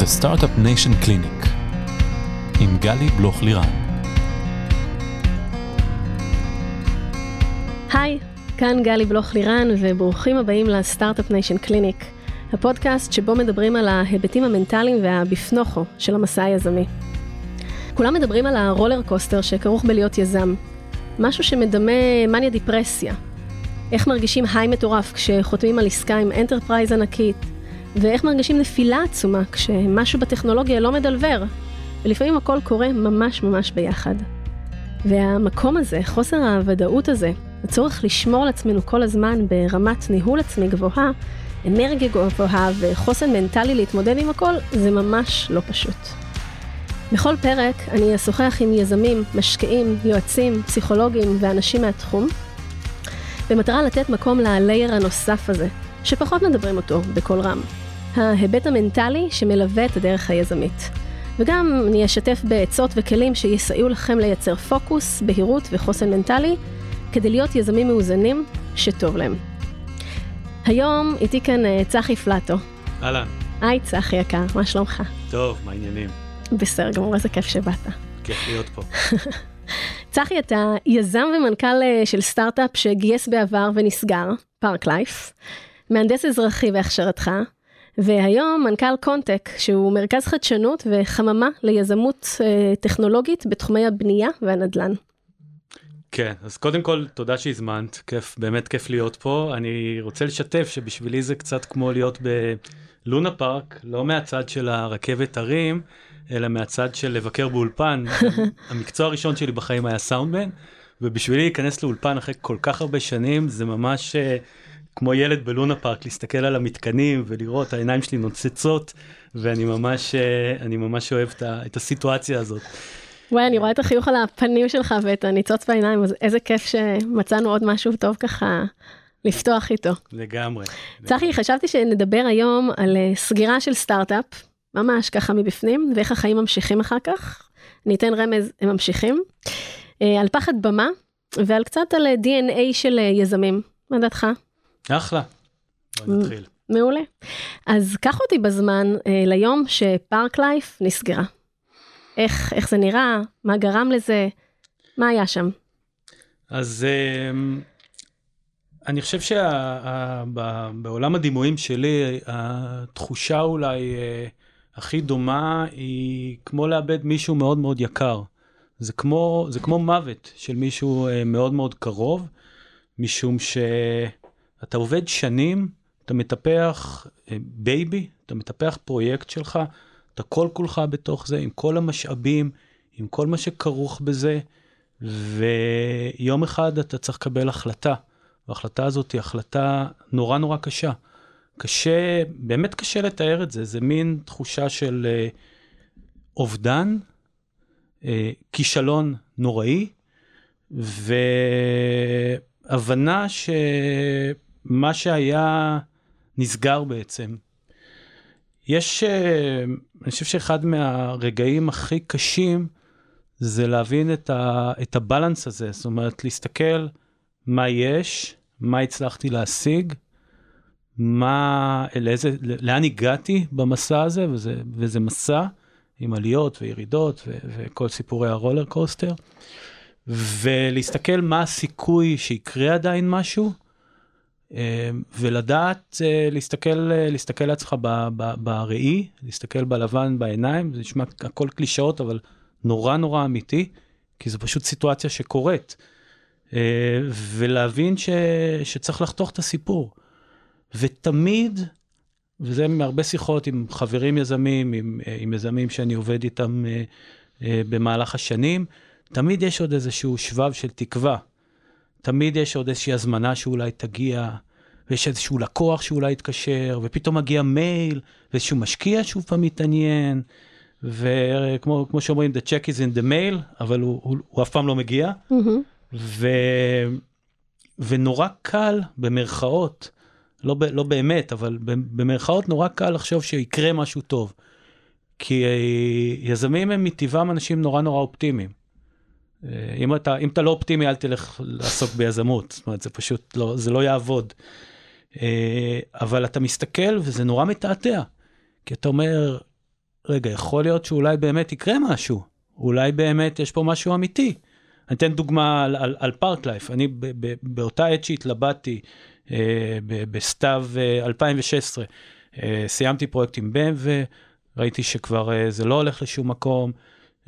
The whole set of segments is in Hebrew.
The Startup Nation Clinic עם גלי בלוך לירן. היי, כאן גלי בלוך לירן וברוכים הבאים ל Startup Nation Clinic, הפודקאסט שבו מדברים על ההיבטים המנטליים והבפנוכו של המסע היזמי. כולם מדברים על ה roller coaster שכרוך בלהיות יזם, משהו שמדמה מניה דיפרסיה. איך מרגישים high מטורף כשחותמים על עסקה עם enterprise ענקית, ואיך מרגישים נפילה עצומה כשמשהו בטכנולוגיה לא מדלבר, ולפעמים הכל קורה ממש ממש ביחד. והמקום הזה, חוסר הוודאות הזה, הצורך לשמור על עצמנו כל הזמן ברמת ניהול עצמי גבוהה, אנרגיה גבוהה וחוסן מנטלי להתמודד עם הכל, זה ממש לא פשוט. בכל פרק אני אשוחח עם יזמים, משקיעים, יועצים, פסיכולוגים ואנשים מהתחום, במטרה לתת מקום ללייר הנוסף הזה, שפחות מדברים אותו בקול רם. ההיבט המנטלי שמלווה את הדרך היזמית. וגם אני אשתף בעצות וכלים שיסייעו לכם לייצר פוקוס, בהירות וחוסן מנטלי, כדי להיות יזמים מאוזנים שטוב להם. היום איתי כאן אה, צחי פלטו. אהלן. היי צחי יקר, מה שלומך? טוב, מה העניינים? בסדר גמור, איזה כיף שבאת. כיף להיות פה. צחי, אתה יזם ומנכ"ל אה, של סטארט-אפ שגייס בעבר ונסגר, פארק לייף, מהנדס אזרחי בהכשרתך, והיום מנכ"ל קונטק, שהוא מרכז חדשנות וחממה ליזמות אה, טכנולוגית בתחומי הבנייה והנדל"ן. כן, אז קודם כל תודה שהזמנת, כיף, באמת כיף להיות פה. אני רוצה לשתף שבשבילי זה קצת כמו להיות בלונה פארק, לא מהצד של הרכבת הרים, אלא מהצד של לבקר באולפן. המקצוע הראשון שלי בחיים היה סאונדמן, ובשבילי להיכנס לאולפן אחרי כל כך הרבה שנים, זה ממש uh, כמו ילד בלונה פארק, להסתכל על המתקנים ולראות, העיניים שלי נוצצות, ואני ממש, uh, אני ממש אוהב את, ה, את הסיטואציה הזאת. וואי, אני רואה את החיוך על הפנים שלך ואת הניצוץ בעיניים, אז איזה כיף שמצאנו עוד משהו טוב ככה לפתוח איתו. לגמרי. צחי, חשבתי שנדבר היום על אה, סגירה של סטארט-אפ, ממש ככה מבפנים, ואיך החיים ממשיכים אחר כך. אני אתן רמז, הם ממשיכים. אה, על פחד במה, ועל קצת על DNA של אה, יזמים. מה דעתך? אחלה. נתחיל. מעולה. אז קח אותי בזמן ליום שפארק לייף נסגרה. איך, איך זה נראה, מה גרם לזה, מה היה שם? אז אמ, אני חושב שבעולם הדימויים שלי, התחושה אולי אה, הכי דומה היא כמו לאבד מישהו מאוד מאוד יקר. זה כמו, זה כמו מוות של מישהו אה, מאוד מאוד קרוב, משום שאתה עובד שנים, אתה מטפח baby, אה, אתה מטפח פרויקט שלך, אתה כל כולך בתוך זה, עם כל המשאבים, עם כל מה שכרוך בזה, ויום אחד אתה צריך לקבל החלטה, וההחלטה הזאת היא החלטה נורא נורא קשה. קשה, באמת קשה לתאר את זה, זה מין תחושה של uh, אובדן, uh, כישלון נוראי, והבנה שמה שהיה נסגר בעצם. יש, אה, אני חושב שאחד מהרגעים הכי קשים זה להבין את, ה, את הבלנס הזה, זאת אומרת, להסתכל מה יש, מה הצלחתי להשיג, מה, לאיזה, לאן הגעתי במסע הזה, וזה, וזה מסע עם עליות וירידות ו, וכל סיפורי הרולר קוסטר, ולהסתכל מה הסיכוי שיקרה עדיין משהו, ולדעת אה, להסתכל, אה, להסתכל לעצמך בראי, להסתכל בלבן בעיניים, זה נשמע הכל קלישאות, אבל נורא נורא אמיתי, כי זו פשוט סיטואציה שקורית. אה, ולהבין ש, שצריך לחתוך את הסיפור. ותמיד, וזה מהרבה שיחות עם חברים יזמים, עם, עם יזמים שאני עובד איתם במהלך השנים, תמיד יש עוד איזשהו שבב של תקווה. תמיד יש עוד איזושהי הזמנה שאולי תגיע, ויש איזשהו לקוח שאולי יתקשר, ופתאום מגיע מייל, ואיזשהו משקיע שוב פעם מתעניין, וכמו שאומרים, the check is in the mail, אבל הוא, הוא, הוא אף פעם לא מגיע. Mm-hmm. ו, ונורא קל, במרכאות, לא, ב, לא באמת, אבל במרכאות נורא קל לחשוב שיקרה משהו טוב. כי יזמים הם מטבעם אנשים נורא נורא אופטימיים. אה, אם אתה, אם אתה לא אופטימי, אל תלך לעסוק ביזמות, זאת אומרת, זה פשוט לא, זה לא יעבוד. אה, אבל אתה מסתכל וזה נורא מתעתע, כי אתה אומר, רגע, יכול להיות שאולי באמת יקרה משהו, אולי באמת יש פה משהו אמיתי. אני אתן דוגמה על, על, על פארק לייף, אני ב, ב, באותה עת שהתלבטתי אה, בסתיו אה, 2016, אה, סיימתי פרויקט עם בן וראיתי שכבר אה, זה לא הולך לשום מקום.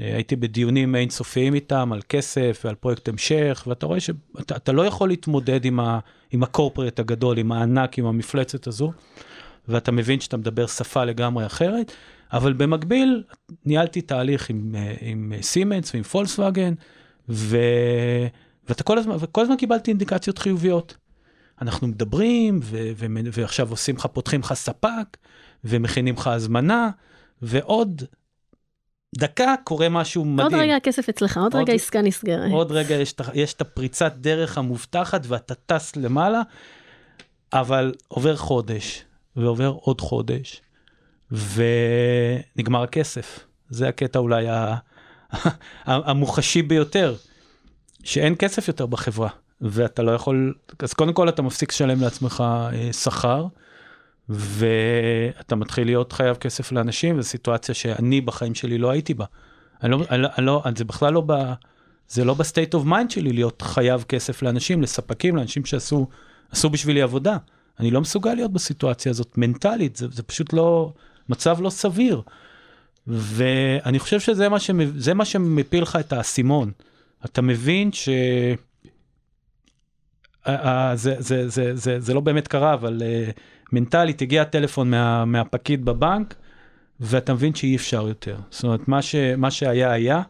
אה, הייתי בדיונים אינסופיים איתם על כסף ועל פרויקט המשך, ואתה רואה שאתה לא יכול להתמודד עם, ה, עם הקורפרט הגדול, עם הענק, עם המפלצת הזו, ואתה מבין שאתה מדבר שפה לגמרי אחרת, אבל במקביל ניהלתי תהליך עם, אה, עם סימנס ועם פולקסווגן, ו... ואתה כל הזמן, וכל הזמן קיבלתי אינדיקציות חיוביות. אנחנו מדברים, ו... ו... ועכשיו עושים לך, פותחים לך ספק, ומכינים לך הזמנה, ועוד דקה קורה משהו מדהים. עוד רגע הכסף אצלך, עוד, עוד רגע עסקה נסגרת. עוד רגע יש, יש את הפריצת דרך המובטחת ואתה טס למעלה, אבל עובר חודש, ועובר עוד חודש, ונגמר הכסף. זה הקטע אולי המוחשי ביותר, שאין כסף יותר בחברה, ואתה לא יכול, אז קודם כל אתה מפסיק לשלם לעצמך אה, שכר. ואתה מתחיל להיות חייב כסף לאנשים, זו סיטואציה שאני בחיים שלי לא הייתי בה. אני לא, אני, אני לא, זה בכלל לא ב... זה לא ב state of mind שלי להיות חייב כסף לאנשים, לספקים, לאנשים שעשו עשו בשבילי עבודה. אני לא מסוגל להיות בסיטואציה הזאת מנטלית, זה, זה פשוט לא, מצב לא סביר. ואני חושב שזה מה, שמ, מה שמפיל לך את האסימון. אתה מבין ש... זה, זה, זה, זה, זה, זה לא באמת קרה, אבל אה, מנטלית הגיע טלפון מה, מהפקיד בבנק, ואתה מבין שאי אפשר יותר. זאת אומרת, מה, ש, מה שהיה היה,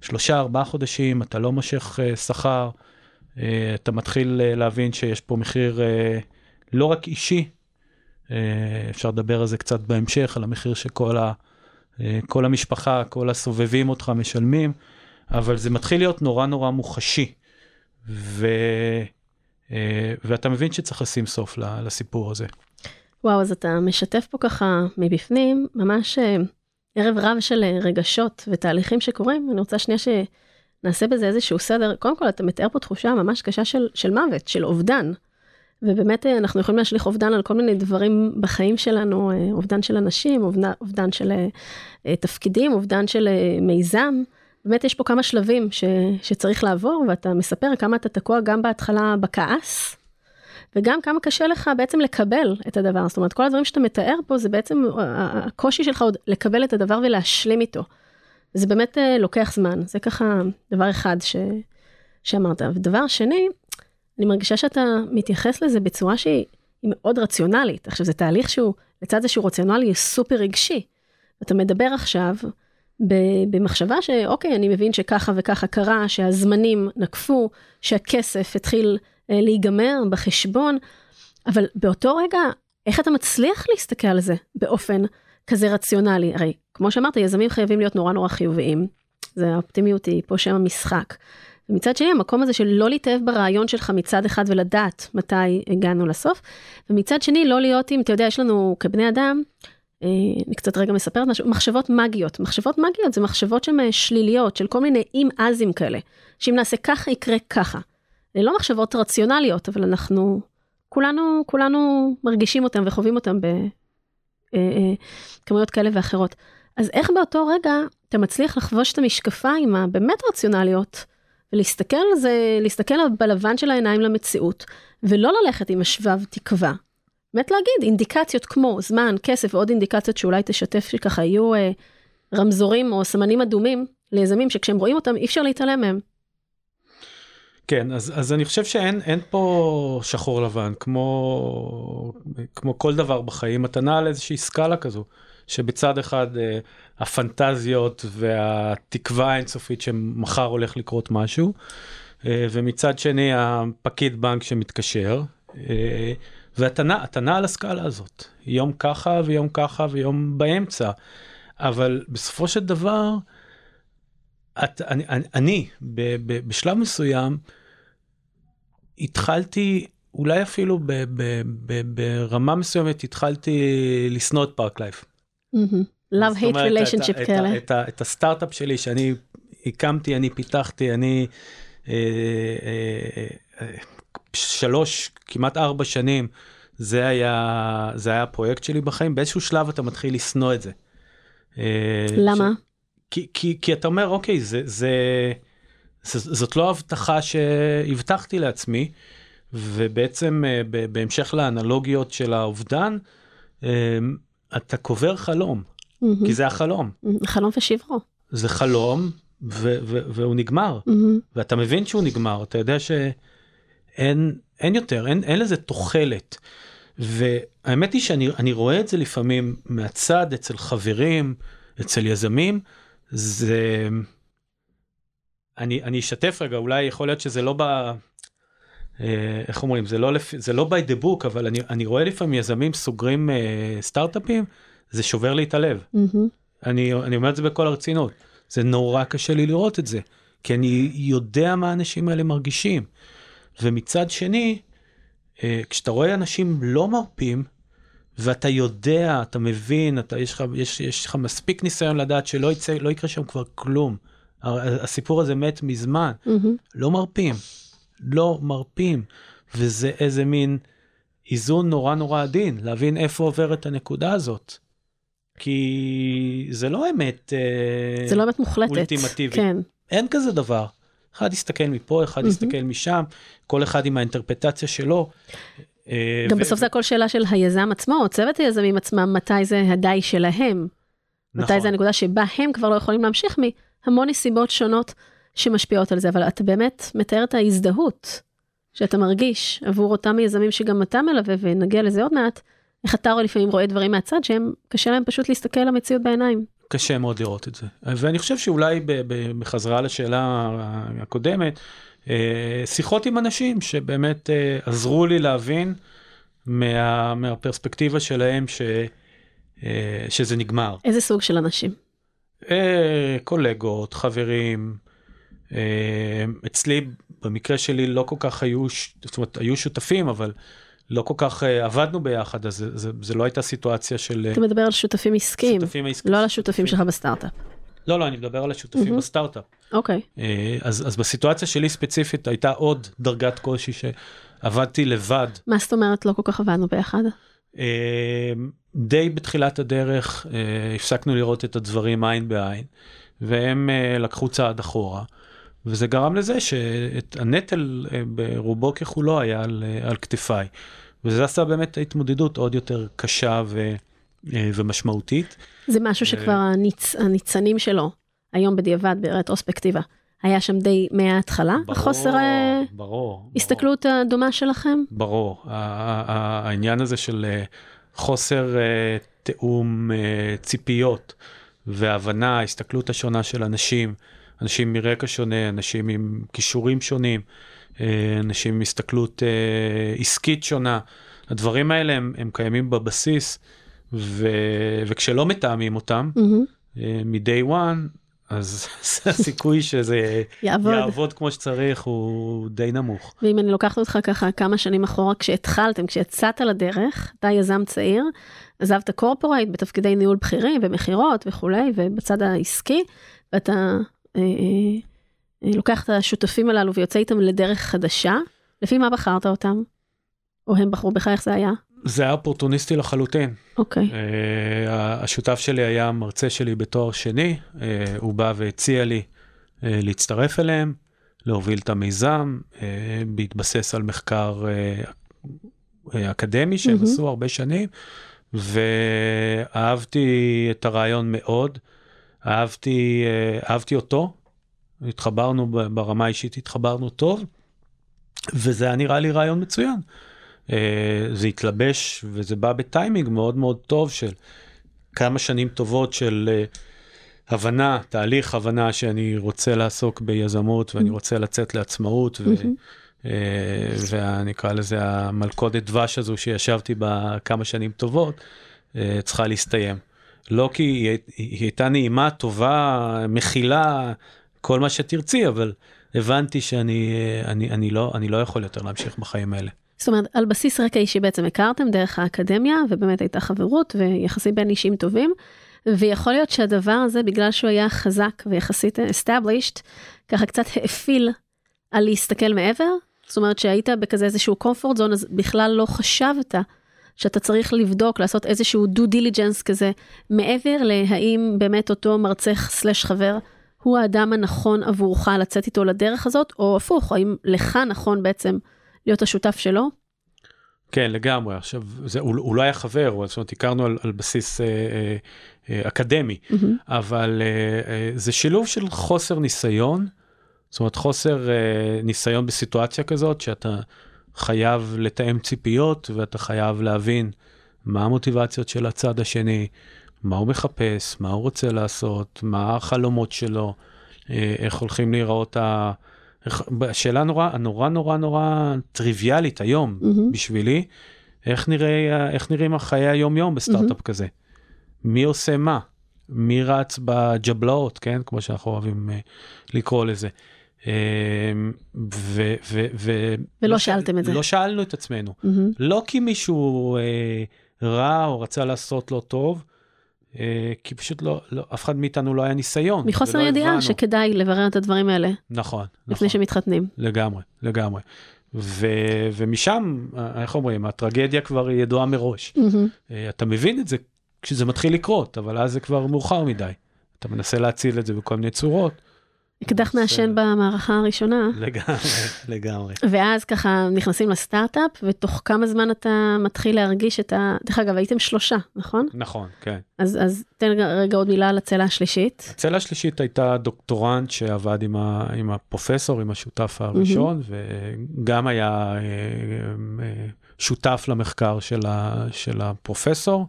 שלושה, ארבעה חודשים, אתה לא מושך uh, שכר, uh, אתה מתחיל uh, להבין שיש פה מחיר uh, לא רק אישי, uh, אפשר לדבר על זה קצת בהמשך, על המחיר שכל ה, uh, כל המשפחה, כל הסובבים אותך משלמים, אבל זה מתחיל להיות נורא נורא מוחשי. ו... ואתה מבין שצריך לשים סוף לסיפור הזה. וואו, אז אתה משתף פה ככה מבפנים, ממש אה, ערב רב של אה, רגשות ותהליכים שקורים. אני רוצה שנייה שנעשה בזה איזשהו סדר. קודם כל, אתה מתאר פה תחושה ממש קשה של, של מוות, של אובדן. ובאמת אה, אנחנו יכולים להשליך אובדן על כל מיני דברים בחיים שלנו, אובדן של אנשים, אובדן, אובדן של תפקידים, אובדן של מיזם. באמת יש פה כמה שלבים ש, שצריך לעבור, ואתה מספר כמה אתה תקוע גם בהתחלה בכעס, וגם כמה קשה לך בעצם לקבל את הדבר. זאת אומרת, כל הדברים שאתה מתאר פה זה בעצם הקושי שלך עוד לקבל את הדבר ולהשלים איתו. זה באמת אה, לוקח זמן, זה ככה דבר אחד ש... שאמרת. ודבר שני, אני מרגישה שאתה מתייחס לזה בצורה שהיא מאוד רציונלית. עכשיו, זה תהליך שהוא, לצד זה שהוא רציונלי, סופר רגשי. אתה מדבר עכשיו במחשבה שאוקיי, אני מבין שככה וככה קרה, שהזמנים נקפו, שהכסף התחיל אה, להיגמר בחשבון, אבל באותו רגע, איך אתה מצליח להסתכל על זה באופן כזה רציונלי? הרי, כמו שאמרת, יזמים חייבים להיות נורא נורא חיוביים. זה האופטימיות היא פה שם המשחק. ומצד שני, המקום הזה של לא להתאהב ברעיון שלך מצד אחד ולדעת מתי הגענו לסוף, ומצד שני, לא להיות עם, אתה יודע, יש לנו כבני אדם, אה, אני קצת רגע מספרת משהו, מחשבות מגיות. מחשבות מגיות זה מחשבות שהן אה, שליליות, של כל מיני אם-אזים כאלה, שאם נעשה ככה יקרה ככה. זה לא מחשבות רציונליות, אבל אנחנו, כולנו, כולנו מרגישים אותם וחווים אותם בכמויות אה, כאלה ואחרות. אז איך באותו רגע אתה מצליח לחבוש את המשקפיים הבאמת רציונליות, ולהסתכל על זה, להסתכל בלבן של העיניים למציאות, ולא ללכת עם השבב תקווה, באמת להגיד, אינדיקציות כמו זמן, כסף ועוד אינדיקציות שאולי תשתף שככה יהיו אה, רמזורים או סמנים אדומים ליזמים שכשהם רואים אותם אי אפשר להתעלם מהם. כן, אז, אז אני חושב שאין פה שחור לבן, כמו, כמו כל דבר בחיים, אתה נע על איזושהי סקאלה כזו, שבצד אחד אה, הפנטזיות והתקווה האינסופית שמחר הולך לקרות משהו, אה, ומצד שני הפקיד בנק שמתקשר. אה, ואתה נע, נע על הסקאלה הזאת, יום ככה ויום ככה ויום באמצע, אבל בסופו של דבר, את, אני, אני, אני ב, ב, בשלב מסוים, התחלתי, אולי אפילו ב, ב, ב, ברמה מסוימת, התחלתי לשנוא את פארק לייף. Love hate relationship כאלה. את, את, את הסטארט-אפ שלי שאני הקמתי, אני פיתחתי, אני אה, אה, אה, שלוש, כמעט ארבע שנים, זה היה, זה היה הפרויקט שלי בחיים, באיזשהו שלב אתה מתחיל לשנוא את זה. אה, למה? ש... כי, כי, כי אתה אומר, אוקיי, זה, זה, זה, זאת לא הבטחה שהבטחתי לעצמי, ובעצם אה, בהמשך לאנלוגיות של האובדן, אה, אתה קובר חלום, מהמם. כי זה החלום. חלום ושברו. זה חלום, ו- ו- והוא נגמר, מהמם. ואתה מבין שהוא נגמר, אתה יודע שאין אין יותר, אין, אין לזה תוחלת. והאמת היא שאני אני רואה את זה לפעמים מהצד, אצל חברים, אצל יזמים, זה... אני, אני אשתף רגע, אולי יכול להיות שזה לא ב... אה, איך אומרים, זה לא, לפ... זה לא by the book, אבל אני, אני רואה לפעמים יזמים סוגרים אה, סטארט-אפים, זה שובר לי את הלב. מהמם. אני, אני אומר את זה בכל הרצינות. זה נורא קשה לי לראות את זה, כי אני יודע מה האנשים האלה מרגישים. ומצד שני, אה, כשאתה רואה אנשים לא מרפים, ואתה יודע, אתה מבין, אתה, יש, לך, יש, יש לך מספיק ניסיון לדעת שלא יצא, לא יקרה שם כבר כלום. הסיפור הזה מת מזמן. מהמם. לא מרפים. לא מרפים. וזה איזה מין איזון נורא נורא עדין, להבין איפה עוברת הנקודה הזאת. כי זה לא אמת, אה, זה לא באמת מוחלטת. אולטימטיבי. כן. אין כזה דבר. אחד יסתכל מפה, אחד מהמם. יסתכל משם, כל אחד עם האינטרפטציה שלו. אה, גם ו- בסוף זה הכל שאלה של היזם עצמו, או צוות היזמים עצמם, מתי זה הדי שלהם. מתי נכון. זה הנקודה שבה הם כבר לא יכולים להמשיך מהמון נסיבות שונות שמשפיעות על זה, אבל אתה באמת מתאר את ההזדהות שאתה מרגיש עבור אותם יזמים שגם אתה מלווה, ונגיע לזה עוד מעט, איך אתה לפעמים רואה דברים מהצד שהם, קשה להם פשוט להסתכל למציאות בעיניים. קשה מאוד לראות את זה. ואני חושב שאולי בחזרה לשאלה הקודמת, שיחות עם אנשים שבאמת אה, עזרו לי להבין מה, מהפרספקטיבה שלהם ש, אה, שזה נגמר. איזה סוג של אנשים? אה, קולגות, חברים, אה, אצלי במקרה שלי לא כל כך היו, זאת אומרת היו שותפים אבל לא כל כך אה, עבדנו ביחד אז זה, זה, זה לא הייתה סיטואציה של אה, אתה מדבר על שותפים עסקיים, שותפים העסקיים. לא על השותפים שלך בסטארט-אפ. לא לא אני מדבר על השותפים מהמם. בסטארט-אפ. אוקיי. אה, אז, אז בסיטואציה שלי ספציפית הייתה עוד דרגת קושי שעבדתי לבד. מה זאת אומרת לא כל כך עבדנו ביחד? אה, די בתחילת הדרך אה, הפסקנו לראות את הדברים עין בעין, והם לקחו צעד אחורה, וזה גרם לזה שאת הנטל אה, ברובו ככולו היה על, על כתפיי. וזה עשה באמת את ההתמודדות עוד יותר קשה ו, ומשמעותית. זה משהו שכבר הניצ... הניצנים שלו, היום בדיעבד ברטרוספקטיבה, היה שם די מההתחלה, החוסר אה, ברור, ברור. הסתכלות הדומה שלכם? ברור, העניין הזה של אה, חוסר אה, תיאום אה, ציפיות והבנה, ההסתכלות השונה של אנשים, אנשים מרקע שונה, אנשים עם כישורים שונים, אה, אנשים עם הסתכלות אה, עסקית שונה, הדברים האלה הם, הם קיימים בבסיס, ו, וכשלא מתאמים אותם. אה, מ-day one, אז הסיכוי שזה יעבוד. יעבוד כמו שצריך הוא די נמוך. ואם אני לוקחת אותך ככה כמה שנים אחורה, כשהתחלתם, כשיצאת לדרך, אתה יזם צעיר, עזבת קורפורייט בתפקידי ניהול בכירים ומכירות וכולי, ובצד העסקי, ואתה אה, אה, אה, לוקח את השותפים הללו ויוצא איתם לדרך חדשה, לפי מה בחרת אותם? או הם בחרו בך, איך זה היה? זה היה אופורטוניסטי לחלוטין. אוקיי. אה, השותף שלי היה מרצה שלי בתואר שני, אה, הוא בא והציע לי אה, להצטרף אליהם, להוביל את המיזם, אה, בהתבסס על מחקר אה, אקדמי שהם מהמם. עשו הרבה שנים, ואהבתי את הרעיון מאוד, אהבתי, אה, אהבתי אותו, התחברנו ברמה האישית, התחברנו טוב, וזה היה נראה לי רעיון מצוין. אה, זה התלבש וזה בא בטיימינג מאוד מאוד טוב של כמה שנים טובות של אה, הבנה, תהליך הבנה שאני רוצה לעסוק ביזמות ואני רוצה לצאת לעצמאות ו... מהמם. אה, ונקרא לזה המלכודת דבש הזו שישבתי בה כמה שנים טובות, צריכה להסתיים. לא כי היא, היא הייתה נעימה, טובה, מכילה, כל מה שתרצי, אבל הבנתי שאני אני, אני לא, אני לא יכול יותר להמשיך בחיים האלה. זאת אומרת, על בסיס רקע אישי בעצם הכרתם דרך האקדמיה, ובאמת הייתה חברות ויחסים בין אישים טובים, ויכול להיות שהדבר הזה, בגלל שהוא היה חזק ויחסית established, ככה קצת האפיל על להסתכל מעבר. זאת אומרת שהיית בכזה איזשהו comfort zone, אז בכלל לא חשבת שאתה צריך לבדוק, לעשות איזשהו דו דיליג'נס כזה, מעבר להאם באמת אותו מרצך סלש חבר הוא האדם הנכון עבורך לצאת איתו לדרך הזאת, או הפוך, האם לך נכון בעצם להיות השותף שלו? כן, לגמרי. עכשיו, זה, הוא, הוא לא היה חבר, זאת אומרת, הכרנו על, על בסיס אה, אה, אה, אקדמי, mm-hmm. אבל אה, אה, זה שילוב של חוסר ניסיון, זאת אומרת, חוסר אה, ניסיון בסיטואציה כזאת, שאתה חייב לתאם ציפיות, ואתה חייב להבין מה המוטיבציות של הצד השני, מה הוא מחפש, מה הוא רוצה לעשות, מה החלומות שלו, אה, איך הולכים להיראות ה... השאלה נורא, נורא נורא נורא טריוויאלית היום mm-hmm. בשבילי, איך, נראה, איך נראים החיי היום יום בסטארט-אפ mm-hmm. כזה? מי עושה מה? מי רץ בג'בלאות, כן? כמו שאנחנו אוהבים uh, לקרוא לזה. Uh, ו, ו, ו, ולא שאלתם את זה. לא שאלנו את עצמנו. Mm-hmm. לא כי מישהו uh, רע או רצה לעשות לא טוב, כי פשוט לא, לא, אף אחד מאיתנו לא היה ניסיון. מחוסר ידיעה הבנו. שכדאי לברר את הדברים האלה. נכון, לפני נכון. שמתחתנים. לגמרי, לגמרי. ו, ומשם, אה, איך אומרים, הטרגדיה כבר ידועה מראש. Mm-hmm. אתה מבין את זה כשזה מתחיל לקרות, אבל אז זה כבר מאוחר מדי. אתה מנסה להציל את זה בכל מיני צורות. אקדח מעשן במערכה הראשונה. לגמרי, לגמרי. ואז ככה נכנסים לסטארט-אפ, ותוך כמה זמן אתה מתחיל להרגיש את ה... דרך אגב, הייתם שלושה, נכון? נכון, כן. אז, אז תן רגע עוד מילה על הצלע השלישית. הצלע השלישית הייתה דוקטורנט שעבד עם, ה, עם הפרופסור, עם השותף הראשון, mm-hmm. וגם היה אה, אה, שותף למחקר של, ה, של הפרופסור.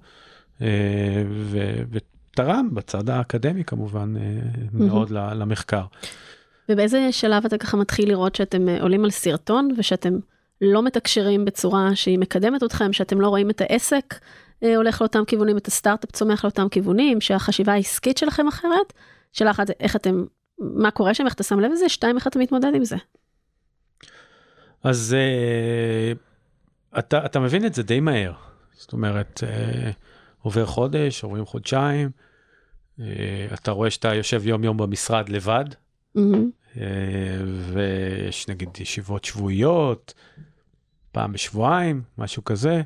אה, ו, תרם בצד האקדמי כמובן mm-hmm. מאוד למחקר. ובאיזה שלב אתה ככה מתחיל לראות שאתם אה, עולים על סרטון ושאתם לא מתקשרים בצורה שהיא מקדמת אתכם, שאתם לא רואים את העסק אה, הולך לאותם כיוונים, את הסטארט-אפ צומח לאותם כיוונים, שהחשיבה העסקית שלכם אחרת? שאלה אחת, איך אתם, מה קורה שם, איך אתה שם לב לזה? שתיים, איך אתה מתמודד עם זה? אז uh, אתה, אתה מבין את זה די מהר. זאת אומרת, uh, עובר חודש, עוברים חודשיים, אה, אתה רואה שאתה יושב יום יום במשרד לבד, mm-hmm. ויש נגיד ישיבות שבועיות, פעם בשבועיים, משהו כזה,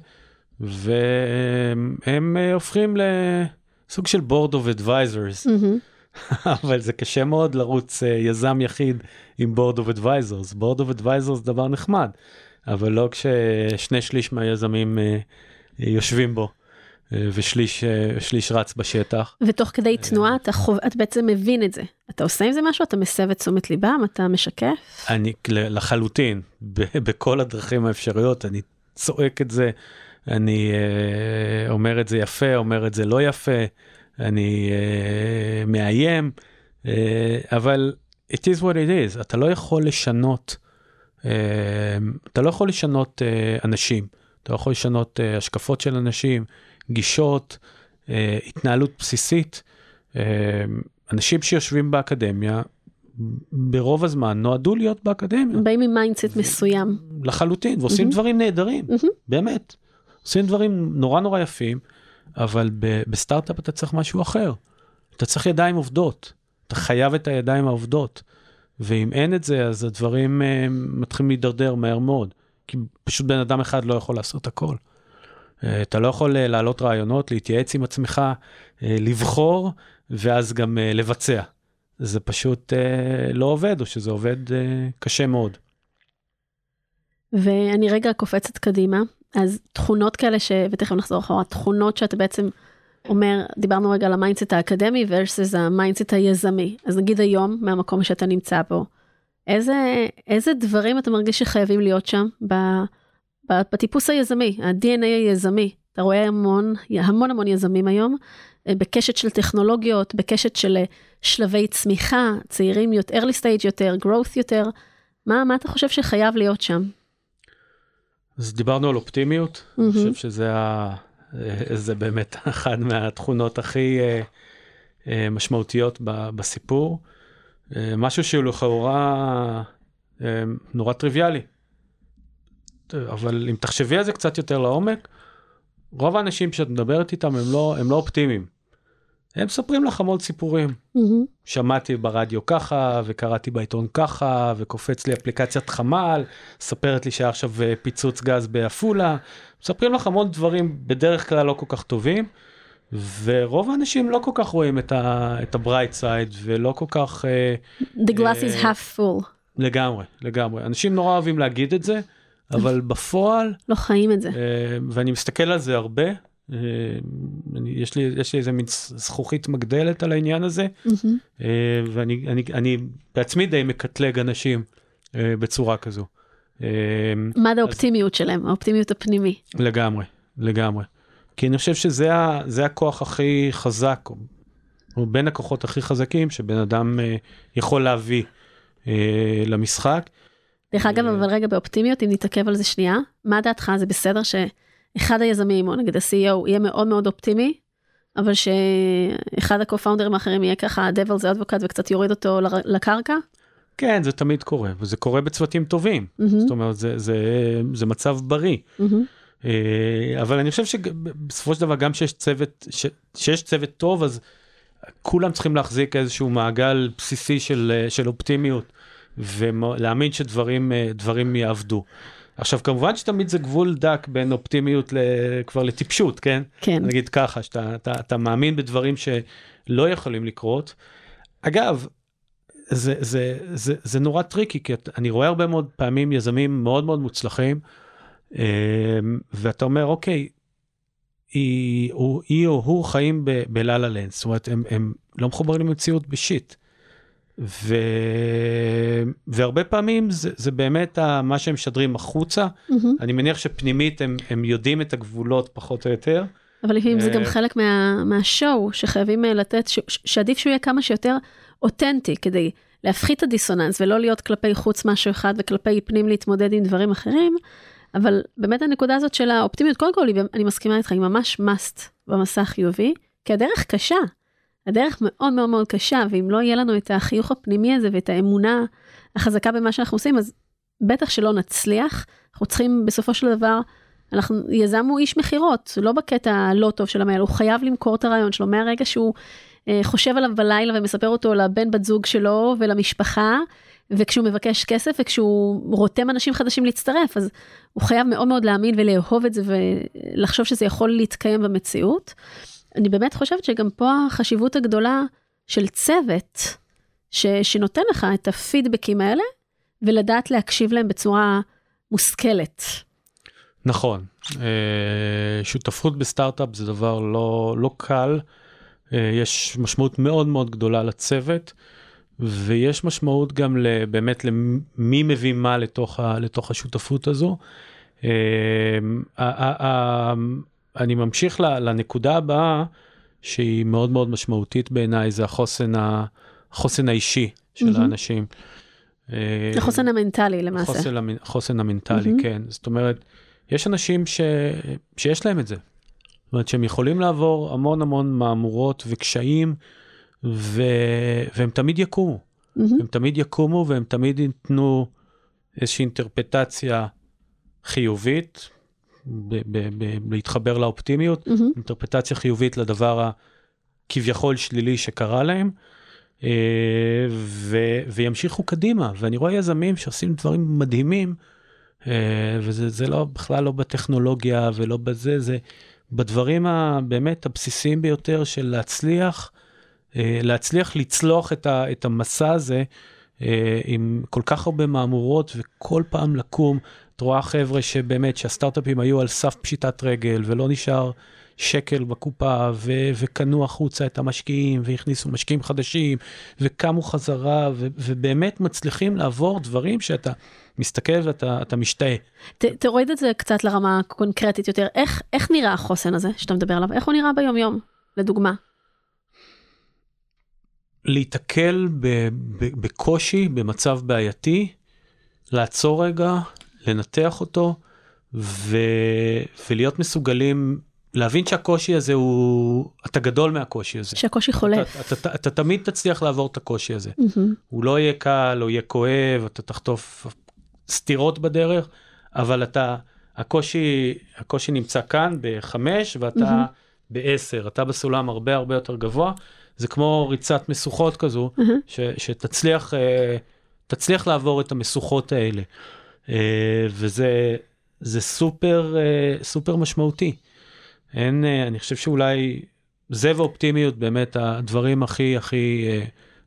והם אה, הופכים לסוג של board of advisors. Mm-hmm. אבל זה קשה מאוד לרוץ יזם יחיד עם board of advisors. board of advisors זה דבר נחמד, אבל לא כששני שליש מהיזמים יושבים בו. אה, ושליש אה, רץ בשטח. ותוך כדי תנועה אתה, חוב, אתה בעצם מבין את זה. אתה עושה עם זה משהו? אתה מסב את תשומת ליבם? אתה משקף? אני לחלוטין, בכל הדרכים האפשריות, אני צועק את זה, אני אה, אומר את זה יפה, אומר את זה לא יפה, אני אה, מאיים, אה, אבל it is what it is, אתה לא יכול לשנות, אה, אתה לא יכול לשנות אה, אנשים, אתה לא יכול לשנות אה, השקפות של אנשים. גישות, אה, התנהלות בסיסית. אה, אנשים שיושבים באקדמיה, ברוב הזמן נועדו להיות באקדמיה. באים עם mindset מסוים. לחלוטין, ועושים mm-hmm. דברים נהדרים, mm-hmm. באמת. עושים דברים נורא נורא יפים, אבל בסטארט-אפ אתה צריך משהו אחר. אתה צריך ידיים עובדות, אתה חייב את הידיים העובדות. ואם אין את זה, אז הדברים uh, מתחילים להידרדר מהר מאוד. כי פשוט בן אדם אחד לא יכול לעשות הכל. אה, אתה לא יכול אה, להעלות רעיונות, להתייעץ עם עצמך, אה, לבחור ואז גם לבצע. זה פשוט לא עובד, או שזה עובד קשה מאוד. ואני רגע קופצת קדימה, אז תכונות כאלה, ש... ותכף נחזור אחורה, תכונות שאתה בעצם אומר, דיברנו רגע על ה mindset האקדמי versus ה mindset היזמי. אז נגיד היום, מהמקום שאתה נמצא בו, איזה, איזה דברים אתה מרגיש שחייבים להיות שם ב... בטיפוס היזמי, ה-DNA היזמי. אתה רואה המון, המון המון יזמים היום, אה, בקשת של טכנולוגיות, בקשת של אה, שלבי צמיחה, צעירים יותר, early stage יותר, growth יותר. מה, מה אתה חושב שחייב להיות שם? אז דיברנו על אופטימיות, mm-hmm. אני חושב שזה ה... אה, זה באמת אחת מהתכונות הכי משמעותיות בסיפור. משהו שהוא לכאורה נורא טריוויאלי. אבל אם תחשבי על זה קצת יותר לעומק, רוב האנשים שאת מדברת איתם הם לא, הם לא אופטימיים. הם מספרים לך המון סיפורים. מהמם. שמעתי ברדיו ככה, וקראתי בעיתון ככה, וקופץ לי אפליקציית חמ"ל, מספרת לי שהיה עכשיו אה, פיצוץ גז בעפולה. מספרים לך המון דברים בדרך כלל לא כל כך טובים, ורוב האנשים לא כל כך רואים את ה- את ה-bright side, ולא כל כך... אה, The glass is אה, half full. לגמרי, לגמרי. אנשים נורא אוהבים להגיד את זה, אבל בפועל, לא חיים את זה. אה, ואני מסתכל על זה הרבה, אה, אני, יש, לי, יש לי איזה מין זכוכית מגדלת על העניין הזה. אה, ואני אני, אני בעצמי די מקטלג אנשים בצורה כזו. מה האופטימיות שלהם, האופטימיות הפנימי. לגמרי, לגמרי. כי אני חושב שזה ה, הכוח הכי חזק, או, בין הכוחות הכי חזקים שבן אדם יכול להביא למשחק. דרך אגב, אה. אבל רגע באופטימיות, אם נתעכב על זה שנייה, מה דעתך? זה בסדר שאחד היזמים, או נגיד ה-CEO, יהיה מאוד מאוד אופטימי, אבל שאחד ה-co-founders האחרים יהיה ככה devil's advocate וקצת יוריד אותו לקרקע? כן, זה תמיד קורה, וזה קורה בצוותים טובים. זאת אומרת, זה, זה, זה מצב בריא. אה, אבל אני חושב שבסופו של דבר גם שיש צוות, ש, שיש צוות טוב, אז כולם צריכים להחזיק איזשהו מעגל בסיסי של, אה, של אופטימיות, ולהאמין שדברים אה, יעבדו. עכשיו כמובן שתמיד זה גבול דק בין אופטימיות ל, כבר לטיפשות, כן? כן. נגיד ככה, שאתה אתה, אתה מאמין בדברים שלא יכולים לקרות. אגב, זה, זה, זה, זה נורא tricky, כי אני רואה הרבה מאוד פעמים יזמים מאוד מאוד מוצלחים, אמ, ואתה אומר, אוקיי, היא, הוא, היא או הוא חיים ב- ב La La Land, זאת אומרת, הם, הם לא מחוברים למציאות ב shit. ו... והרבה פעמים זה, זה באמת ה, מה שהם משדרים החוצה. mm-hmm. אני מניח שפנימית הם, הם יודעים את הגבולות פחות או יותר. אבל לפעמים זה גם אה, חלק מה, מהשואו שחייבים אה, לתת, ש, ש- שעדיף שהוא יהיה כמה שיותר אותנטי כדי להפחית את הדיסוננס ולא להיות כלפי חוץ משהו אחד וכלפי פנים להתמודד עם דברים אחרים. אבל באמת הנקודה הזאת של האופטימיות, קודם כל אני מסכימה איתך, היא ממש must במסע החיובי, כי הדרך קשה. הדרך מאוד מאוד מאוד קשה, ואם לא יהיה לנו את החיוך הפנימי הזה ואת האמונה החזקה במה שאנחנו עושים, אז בטח שלא נצליח. אנחנו צריכים בסופו של דבר אנחנו, יזם הוא איש מכירות, לא בקטע הלא טוב של המייל, הוא חייב למכור את הרעיון שלו מהרגע שהוא אה, חושב עליו בלילה ומספר אותו לבן בת זוג שלו ולמשפחה, וכשהוא מבקש כסף וכשהוא רותם אנשים חדשים להצטרף, אז הוא חייב מאוד מאוד להאמין ולאהוב את זה ולחשוב שזה יכול להתקיים במציאות. אני באמת חושבת שגם פה החשיבות הגדולה של צוות, ש, שנותן לך את הפידבקים האלה, ולדעת להקשיב להם בצורה מושכלת. נכון, אה, שותפות בסטארט-אפ זה דבר לא, לא קל, אה, יש משמעות מאוד מאוד גדולה לצוות, ויש משמעות גם באמת למי מביא מה לתוך, ה, לתוך השותפות הזו. אני ממשיך לנקודה הבאה, שהיא מאוד מאוד משמעותית בעיניי, זה החוסן, ה, החוסן האישי של מהמם. האנשים. אה, החוסן המנטלי למעשה. החוסן, המנ- החוסן המנטלי, מהמם. כן. זאת אומרת, יש אנשים ש... שיש להם את זה. זאת אומרת שהם יכולים לעבור המון המון מהמורות וקשיים, ו... והם תמיד יקומו. מהמם. הם תמיד יקומו והם תמיד ייתנו איזושהי אינטרפטציה חיובית, להתחבר לאופטימיות, מהמם. אינטרפטציה חיובית לדבר הכביכול שלילי שקרה להם, אה, ו- וימשיכו קדימה. ואני רואה יזמים שעושים דברים מדהימים, אה, וזה זה לא, בכלל לא בטכנולוגיה ולא בזה, זה בדברים הבאמת הבסיסיים ביותר של להצליח, אה, להצליח לצלוח את, ה- את המסע הזה עם כל כך הרבה מהמורות וכל פעם לקום. את רואה חבר'ה שבאמת שהסטארט-אפים היו על סף פשיטת רגל ולא נשאר שקל בקופה ו- וקנו החוצה את המשקיעים והכניסו משקיעים חדשים וקמו חזרה ו- ובאמת מצליחים לעבור דברים שאתה מסתכל ואתה אתה משתאה. ת, תוריד את זה קצת לרמה קונקרטית יותר. איך, איך נראה החוסן הזה שאתה מדבר עליו? איך הוא נראה ביום-יום, לדוגמה? להיתקל ב- ב- בקושי, במצב בעייתי, לעצור רגע, לנתח אותו ו- ולהיות מסוגלים להבין שהקושי הזה הוא, אתה גדול מהקושי הזה. שהקושי חולף. אתה, אתה, אתה, אתה תמיד תצליח לעבור את הקושי הזה. מהמם. הוא לא יהיה קל, או יהיה כואב, אתה תחטוף סתירות בדרך, אבל אתה, הקושי, הקושי נמצא כאן בחמש, ואתה מהמם. ב-10, אתה בסולם הרבה הרבה יותר גבוה, זה כמו ריצת משוכות כזו, אהה. ש, שתצליח אה, תצליח לעבור את המשוכות האלה. אה, וזה זה סופר אה, סופר משמעותי. אין, אה, אני חושב שאולי זה ואופטימיות באמת הדברים הכי הכי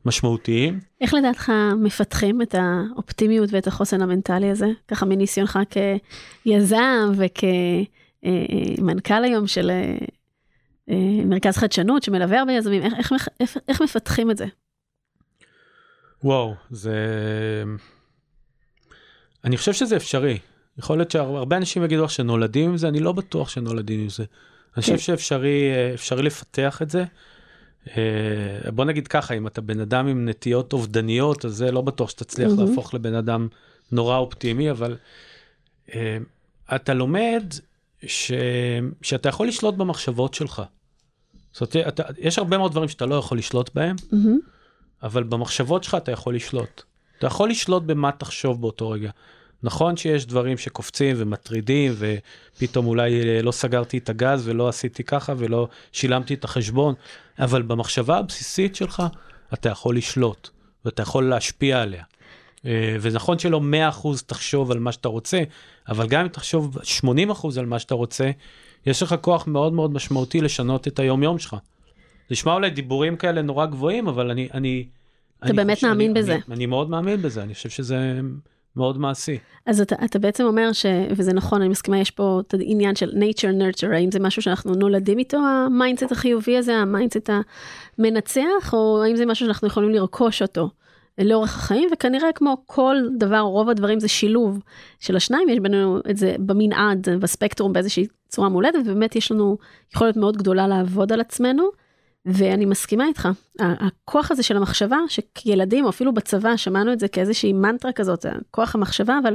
משמעותיים. איך לדעתך מפתחים את האופטימיות ואת החוסן המנטלי הזה? ככה מניסיונך כיזם וכמנכ"ל היום של מרכז חדשנות שמלווה הרבה יזמים, איך, איך, איך, איך מפתחים את זה? וואו, זה... אני חושב שזה אפשרי. יכול להיות שהרבה אנשים יגידו לך שנולדים עם זה, אני לא בטוח שנולדים עם זה. אני חושב שאפשרי אה, אפשרי לפתח את זה. אה, בוא נגיד ככה, אם אתה בן אדם עם נטיות אובדניות, אז זה לא בטוח שתצליח. להפוך לבן אדם נורא אופטימי, אבל אה, אתה לומד ש... שאתה יכול לשלוט במחשבות שלך. זאת אומרת, אתה, יש הרבה מאוד דברים שאתה לא יכול לשלוט בהם. אבל במחשבות שלך אתה יכול לשלוט. אתה יכול לשלוט במה תחשוב באותו רגע. נכון שיש דברים שקופצים ומטרידים ופתאום אולי אה, לא סגרתי את הגז ולא עשיתי ככה ולא שילמתי את החשבון, אבל במחשבה הבסיסית שלך אתה יכול לשלוט ואתה יכול להשפיע עליה. אה, ונכון שלא 100% תחשוב על מה שאתה רוצה, אבל גם אם תחשוב 80% על מה שאתה רוצה, יש לך כוח מאוד מאוד משמעותי לשנות את היום יום שלך. נשמע אולי דיבורים כאלה נורא גבוהים, אבל אני... אני אתה באמת מאמין אני, בזה. אני, אני מאוד מאמין בזה, אני חושב שזה מאוד מעשי. אז אתה, אתה בעצם אומר ש... וזה נכון, אני מסכימה, יש פה את העניין של nature nurture, האם זה משהו שאנחנו נולדים איתו, ה mindset החיובי הזה, ה mindset המנצח, או האם זה משהו שאנחנו יכולים לרכוש אותו לאורך החיים, וכנראה כמו כל דבר, רוב הדברים זה שילוב של השניים, יש בינינו את זה במנעד, בספקטרום באיזושהי צורה מולדת, ובאמת יש לנו יכולת מאוד גדולה לעבוד על עצמנו. ואני מסכימה איתך, הכוח הזה של המחשבה, שכילדים, או אפילו בצבא, שמענו את זה כאיזושהי מנטרה כזאת, כוח המחשבה, אבל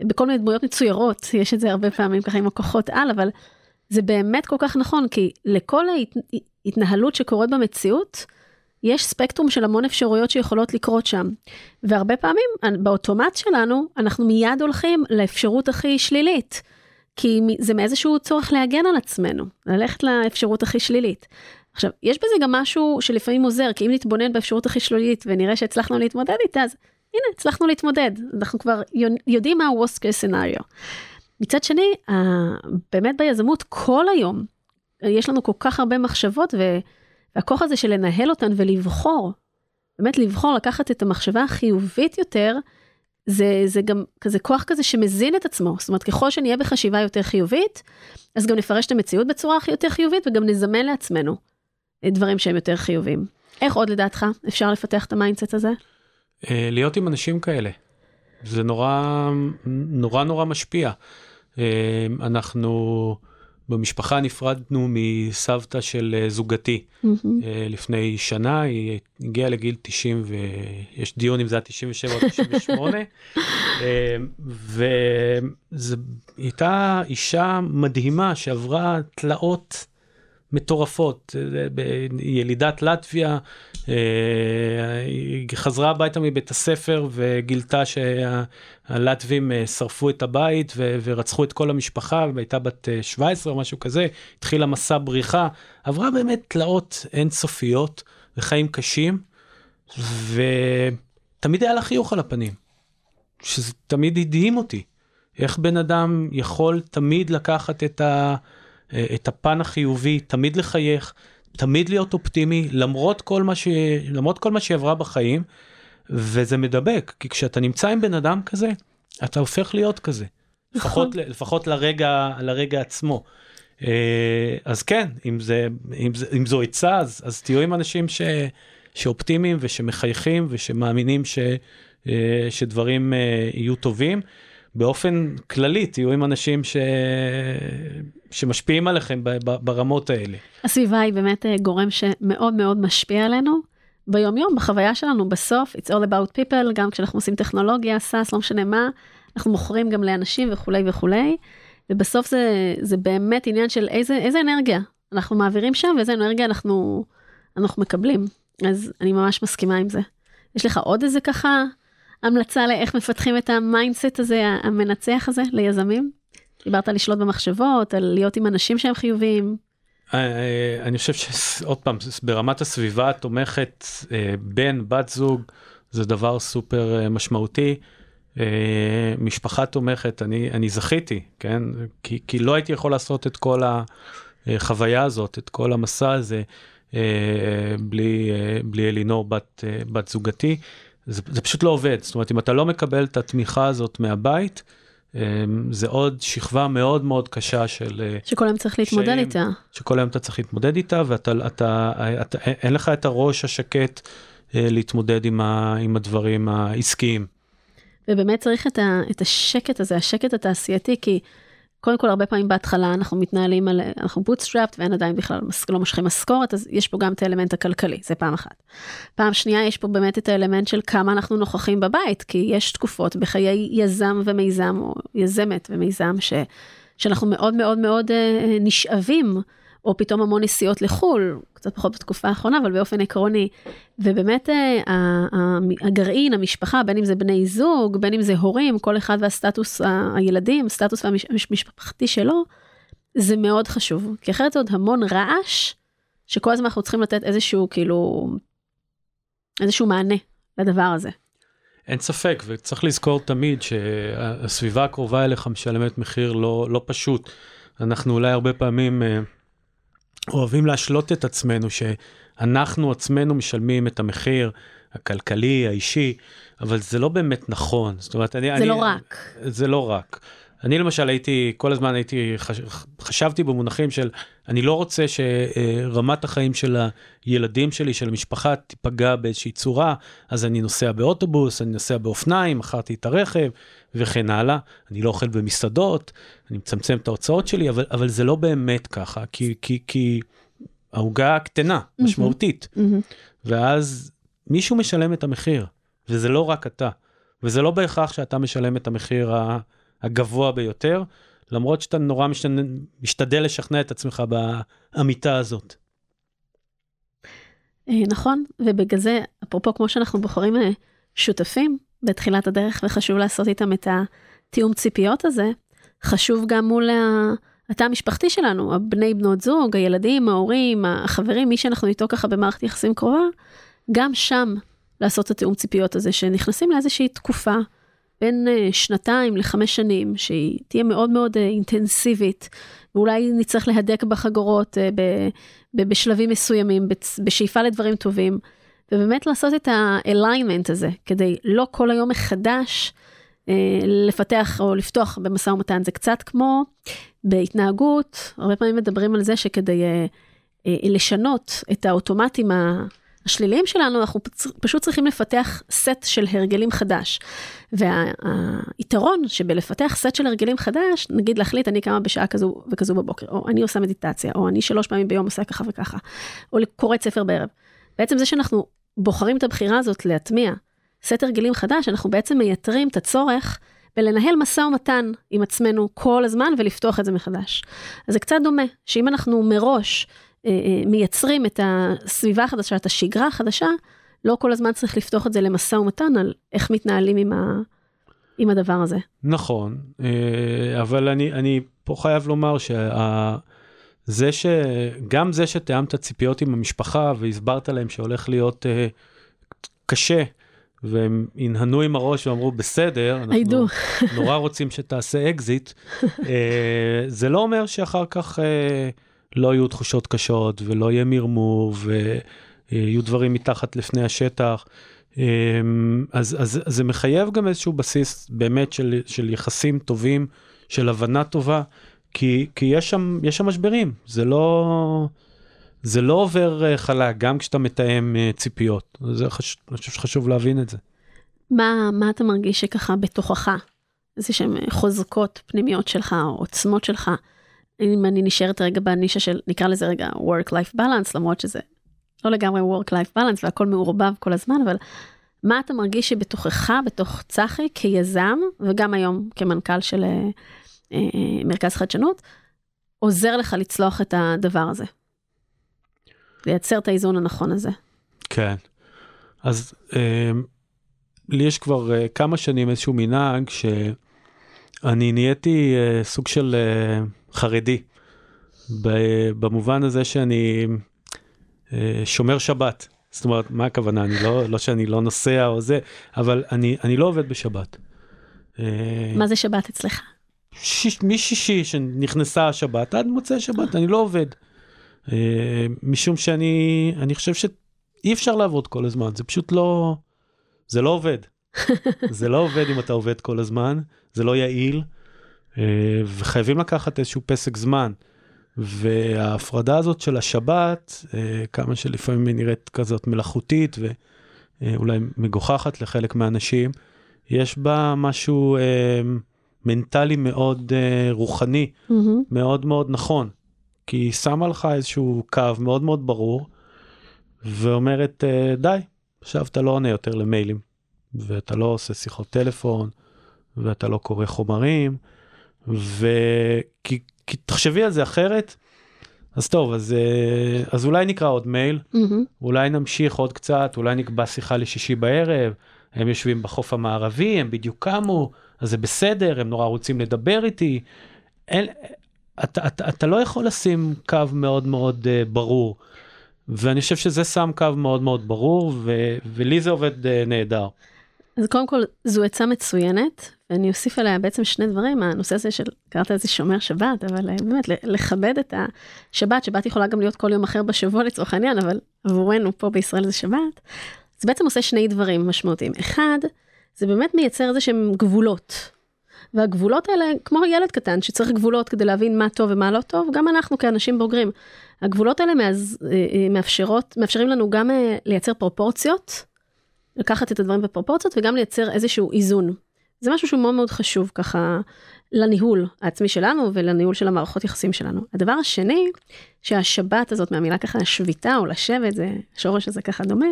בכל מיני דמויות מצוירות, יש את זה הרבה פעמים ככה עם הכוחות על, אבל זה באמת כל כך נכון, כי לכל ההתנהלות שקורית במציאות, יש ספקטרום של המון אפשרויות שיכולות לקרות שם. והרבה פעמים, באוטומט שלנו, אנחנו מיד הולכים לאפשרות הכי שלילית. כי זה מאיזשהו צורך להגן על עצמנו, ללכת לאפשרות הכי שלילית. עכשיו, יש בזה גם משהו שלפעמים עוזר, כי אם נתבונן באפשרות הכי שלילית ונראה שהצלחנו להתמודד איתה, אז הנה, הצלחנו להתמודד. אנחנו כבר יו- יודעים מה ה-Worst case scenario. מצד שני, באמת ביזמות כל היום, יש לנו כל כך הרבה מחשבות, והכוח הזה של לנהל אותן ולבחור, באמת לבחור לקחת את המחשבה החיובית יותר, זה, זה גם כזה כוח כזה שמזין את עצמו. זאת אומרת, ככל שנהיה בחשיבה יותר חיובית, אז גם נפרש את המציאות בצורה יותר חיובית וגם נזמן לעצמנו דברים שהם יותר חיוביים. איך עוד לדעתך אפשר לפתח את ה mindset הזה? אה, להיות עם אנשים כאלה. זה נורא נורא נורא משפיע. אה, אנחנו במשפחה נפרדנו מסבתא של אה, זוגתי אה, לפני שנה, היא הגיעה לגיל 90 ויש דיון אם זה היה 97 או 98. אה, וזו הייתה אישה מדהימה שעברה תלאות מטורפות, אה, ילידת לטביה, אה, היא חזרה הביתה מבית הספר וגילתה שהלטבים אה, שרפו את הבית ורצחו את כל המשפחה, והייתה בת אה, 17 או משהו כזה, התחילה מסע בריחה, עברה באמת תלאות אינסופיות וחיים קשים, ותמיד היה לה חיוך על הפנים, שזה תמיד הדהים אותי, איך בן אדם יכול תמיד לקחת את ה... את הפן החיובי, תמיד לחייך, תמיד להיות אופטימי, למרות כל מה, ש... למרות כל מה שהיא עברה בחיים, וזה מדבק, כי כשאתה נמצא עם בן אדם כזה, אתה הופך להיות כזה. לפחות, לפחות לרגע, לרגע עצמו. אה, אז כן, אם, זה, אם, זה, אם זו עצה, אז, אז תהיו עם אנשים ש, שאופטימיים ושמחייכים ושמאמינים ש, אה, שדברים אה, יהיו טובים. באופן כללי תהיו עם אנשים ש... שמשפיעים עליכם ברמות האלה. הסביבה היא באמת אה, גורם שמאוד מאוד משפיע עלינו ביום יום, בחוויה שלנו, בסוף, it's all about people, גם כשאנחנו עושים טכנולוגיה, סאס, לא משנה מה, אנחנו מוכרים גם לאנשים וכולי וכולי, ובסוף זה, זה באמת עניין של איזה, איזה אנרגיה אנחנו מעבירים שם ואיזה אנרגיה אנחנו, אנחנו מקבלים. אז אני ממש מסכימה עם זה. יש לך עוד איזה ככה המלצה לאיך מפתחים את ה mindset הזה, המנצח הזה, ליזמים? דיברת על לשלוט במחשבות, על להיות עם אנשים שהם חיוביים. אה, אני חושב שעוד פעם, ברמת הסביבה התומכת, אה, בן, בת זוג, זה דבר סופר משמעותי. משפחה תומכת, אני, אני זכיתי, כן? כי, כי לא הייתי יכול לעשות את כל החוויה הזאת, את כל המסע הזה, בלי, בלי אלינור, בת, בת זוגתי. זה, זה פשוט לא עובד. זאת אומרת, אם אתה לא מקבל את התמיכה הזאת מהבית, אמ, זה עוד שכבה מאוד מאוד קשה של... אה, שכל היום צריך להתמודד שהם, איתה. שכל היום אתה צריך להתמודד איתה, ואתה, אתה, אתה, אתה, אין לך את הראש השקט אה, להתמודד עם, ה, עם הדברים העסקיים. ובאמת צריך את, ה, את השקט הזה, השקט התעשייתי, כי קודם כל, הרבה פעמים בהתחלה אנחנו מתנהלים על, אנחנו bootstrapped ואין עדיין בכלל, לא מושכים משכורת, אז יש פה גם את האלמנט הכלכלי, זה פעם אחת. פעם שנייה, יש פה באמת את האלמנט של כמה אנחנו נוכחים בבית, כי יש תקופות בחיי יזם ומיזם, או יזמת ומיזם, ש, שאנחנו מאוד מאוד מאוד אה, נשאבים. או פתאום המון נסיעות לחו"ל, קצת פחות בתקופה האחרונה, אבל באופן עקרוני. ובאמת אה, הגרעין, המשפחה, בין אם זה בני זוג, בין אם זה הורים, כל אחד והסטטוס, הילדים, הסטטוס המשפחתי שלו, זה מאוד חשוב. כי אחרת זה עוד המון רעש, שכל הזמן אנחנו צריכים לתת איזשהו, כאילו, איזשהו מענה לדבר הזה. אין ספק, וצריך לזכור תמיד שהסביבה הקרובה אליך משלמת מחיר לא, לא פשוט. אנחנו אולי הרבה פעמים... אוהבים להשלות את עצמנו שאנחנו עצמנו משלמים את המחיר הכלכלי, האישי, אבל זה לא באמת נכון. זאת אומרת, אני... זה אני, לא רק. זה לא רק. אני למשל הייתי, כל הזמן הייתי, חשבתי במונחים של, אני לא רוצה שרמת החיים של הילדים שלי, של המשפחה, תיפגע באיזושהי צורה, אז אני נוסע באוטובוס, אני נוסע באופניים, מכרתי את הרכב וכן הלאה. אני לא אוכל במסעדות, אני מצמצם את ההוצאות שלי, אבל, אבל זה לא באמת ככה, כי, כי, כי העוגה קטנה, משמעותית. Mm-hmm. ואז מישהו משלם את המחיר, וזה לא רק אתה. וזה לא בהכרח שאתה משלם את המחיר ה... הגבוה ביותר, למרות שאתה נורא משתדל, משתדל לשכנע את עצמך באמיתה הזאת. אה, נכון, ובגלל זה, אפרופו כמו שאנחנו בוחרים אה, שותפים בתחילת הדרך, וחשוב לעשות איתם את התיאום ציפיות הזה, חשוב גם מול התא המשפחתי שלנו, הבני בנות זוג, הילדים, ההורים, החברים, מי שאנחנו איתו ככה במערכת יחסים קרובה, גם שם לעשות את התיאום ציפיות הזה, שנכנסים לאיזושהי תקופה בין אה, שנתיים לחמש שנים, שהיא תהיה מאוד מאוד אה, אינטנסיבית, ואולי נצטרך להדק בחגורות אה, בשלבים מסוימים, בשאיפה לדברים טובים, ובאמת לעשות את ה-alignment הזה, כדי לא כל היום מחדש לפתח או לפתוח במשא ומתן. זה קצת כמו בהתנהגות, הרבה פעמים מדברים על זה שכדי לשנות את האוטומטים השליליים שלנו, אנחנו פשוט צריכים לפתח סט של הרגלים חדש. והיתרון שבלפתח סט של הרגלים חדש, נגיד להחליט אני קמה בשעה כזו וכזו בבוקר, או אני עושה מדיטציה, או אני שלוש פעמים ביום עושה ככה וככה, או קוראת ספר בערב. בעצם זה שאנחנו בוחרים את הבחירה הזאת להטמיע סט הרגלים חדש, אנחנו בעצם מייתרים את הצורך בלנהל משא ומתן עם עצמנו כל הזמן ולפתוח את זה מחדש. אז זה קצת דומה, שאם אנחנו מראש מייצרים את הסביבה החדשה, את השגרה החדשה, לא כל הזמן צריך לפתוח את זה למשא ומתן על איך מתנהלים עם, ה, עם הדבר הזה. נכון, אה, אבל אני, אני פה חייב לומר שזה ש... גם זה שתיאמת ציפיות עם המשפחה והסברת להם שהולך להיות קשה, והם הנהנו עם הראש ואמרו בסדר, אנחנו נורא רוצים שתעשה אקזיט, זה לא אומר שאחר כך... לא יהיו תחושות קשות ולא יהיה מרמור ויהיו דברים מתחת לפני השטח. אמ, אז, אז, אז זה מחייב גם איזשהו בסיס באמת של, של יחסים טובים, של הבנה טובה, כי, כי יש, שם, יש שם משברים, זה לא, זה לא עובר אה, חלק, גם כשאתה מתאם אה, ציפיות. זה חש, אני חושב שחשוב להבין את זה. מה, מה אתה מרגיש שככה בתוכך, איזה שהן חוזקות פנימיות שלך, או עוצמות שלך, אם אני נשארת רגע בנישה של נקרא לזה רגע work-life balance למרות שזה לא לגמרי work-life balance והכל מעורבב כל הזמן אבל מה אתה מרגיש שבתוכך בתוך צחי כיזם וגם היום כמנכ"ל של אה, אה, מרכז חדשנות עוזר לך לצלוח את הדבר הזה. לייצר את האיזון הנכון הזה. כן. אז אה, לי יש כבר אה, כמה שנים איזשהו מנהג שאני נהייתי אה, סוג של אה, חרדי במובן הזה שאני אה, שומר שבת. זאת אומרת, מה הכוונה? אני לא, לא שאני לא נוסע או זה, אבל אני, אני לא עובד בשבת. אה, מה זה שבת אצלך? שיש, משישי שנכנסה השבת עד מוצאי שבת, אני לא עובד. אה, משום שאני, אני חושב שאי אפשר לעבוד כל הזמן, זה פשוט לא, זה לא עובד. זה לא עובד אם אתה עובד כל הזמן, זה לא יעיל, וחייבים לקחת איזשהו פסק זמן. וההפרדה הזאת של השבת, אה, כמה שלפעמים היא נראית כזאת מלאכותית ואולי מגוחכת לחלק מהאנשים, יש בה משהו אה, מנטלי מאוד אה, רוחני, מהמם. מאוד מאוד נכון. כי היא שמה לך איזשהו קו מאוד מאוד ברור, ואומרת, אה, די, עכשיו אתה לא עונה יותר למיילים, ואתה לא עושה שיחות טלפון, ואתה לא קורא חומרים, וכי כי תחשבי על זה אחרת, אז טוב, אז, אה, אז אולי נקרא עוד מייל, מהמם. אולי נמשיך עוד קצת, אולי נקבע שיחה לשישי בערב, הם יושבים בחוף המערבי, הם בדיוק קמו, אז זה בסדר, הם נורא רוצים לדבר איתי. אין, אתה, אתה, אתה לא יכול לשים קו מאוד מאוד uh, ברור, ואני חושב שזה שם קו מאוד מאוד ברור, ו, ולי זה עובד uh, נהדר. אז קודם כל, זו עצה מצוינת, ואני אוסיף עליה בעצם שני דברים, הנושא הזה של, קראת לזה שומר שבת, אבל אה, באמת, לכבד את השבת, שבת יכולה גם להיות כל יום אחר בשבוע לצורך העניין, אבל עבורנו פה בישראל זה שבת, זה בעצם עושה שני דברים משמעותיים. אחד, זה באמת מייצר איזה שהם גבולות. והגבולות האלה, כמו ילד קטן שצריך גבולות כדי להבין מה טוב ומה לא טוב, גם אנחנו כאנשים בוגרים. הגבולות האלה מאז, אה, אה, מאפשרות, מאפשרים לנו גם לייצר פרופורציות, לקחת את הדברים בפרופורציות וגם לייצר איזשהו איזון. זה משהו שהוא מאוד מאוד חשוב ככה לניהול העצמי שלנו ולניהול של המערכות יחסים שלנו. הדבר השני, שהשבת הזאת מהמילה ככה שביתה או לשבת, זה שורש הזה ככה דומה,